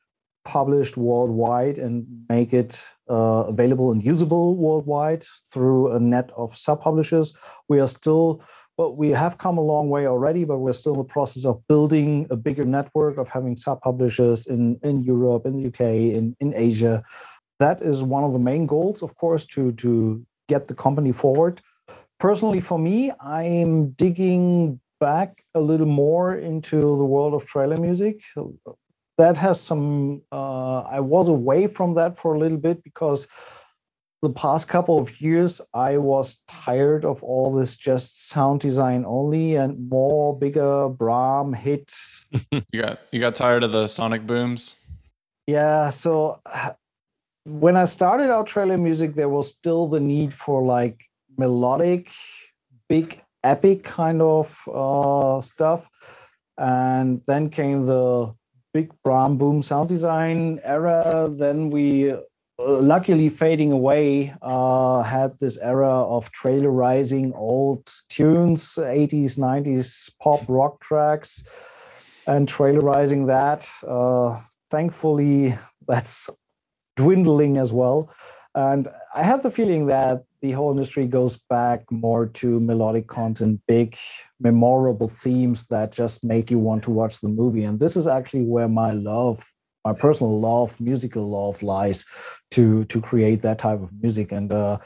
published worldwide and make it uh, available and usable worldwide through a net of sub publishers. We are still, well, we have come a long way already, but we're still in the process of building a bigger network of having sub publishers in, in Europe, in the UK, in, in Asia. That is one of the main goals, of course, to, to get the company forward. Personally, for me, I'm digging back a little more into the world of trailer music that has some uh, i was away from that for a little bit because the past couple of years i was tired of all this just sound design only and more bigger braam hits. You got you got tired of the sonic booms? Yeah so when i started out trailer music there was still the need for like melodic big epic kind of uh, stuff. And then came the big Braam boom sound design era. Then we, uh, luckily fading away, uh, had this era of trailerizing old tunes, 80s, 90s pop rock tracks, and trailerizing that. Uh, thankfully, that's dwindling as well. And I have the feeling that the whole industry goes back more to melodic content, big, memorable themes that just make you want to watch the movie. And this is actually where my love, my personal love, musical love lies to to create that type of music. And uh,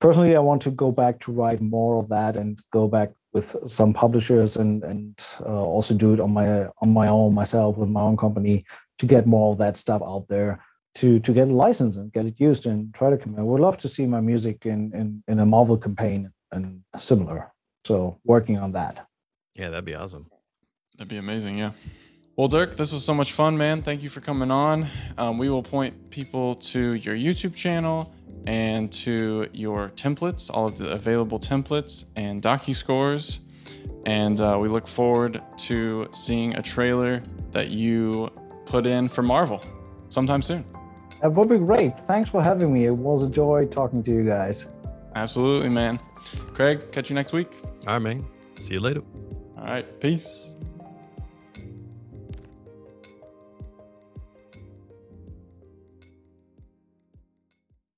personally, I want to go back to write more of that and go back with some publishers and and uh, also do it on my on my own myself with my own company to get more of that stuff out there to to get a license and get it used and try to come in. I would love to see my music in in, in a Marvel campaign and similar. So working on that. Yeah, that'd be awesome. That'd be amazing. Yeah. Well, Dirk, this was so much fun, man. Thank you for coming on. Um, we will point people to your YouTube channel and to your templates, all of the available templates and docu scores. And uh, we look forward to seeing a trailer that you put in for Marvel sometime soon. That would be great. Thanks for having me. It was a joy talking to you guys. Absolutely, man. Craig, catch you next week. All right, man. See you later. All right. Peace.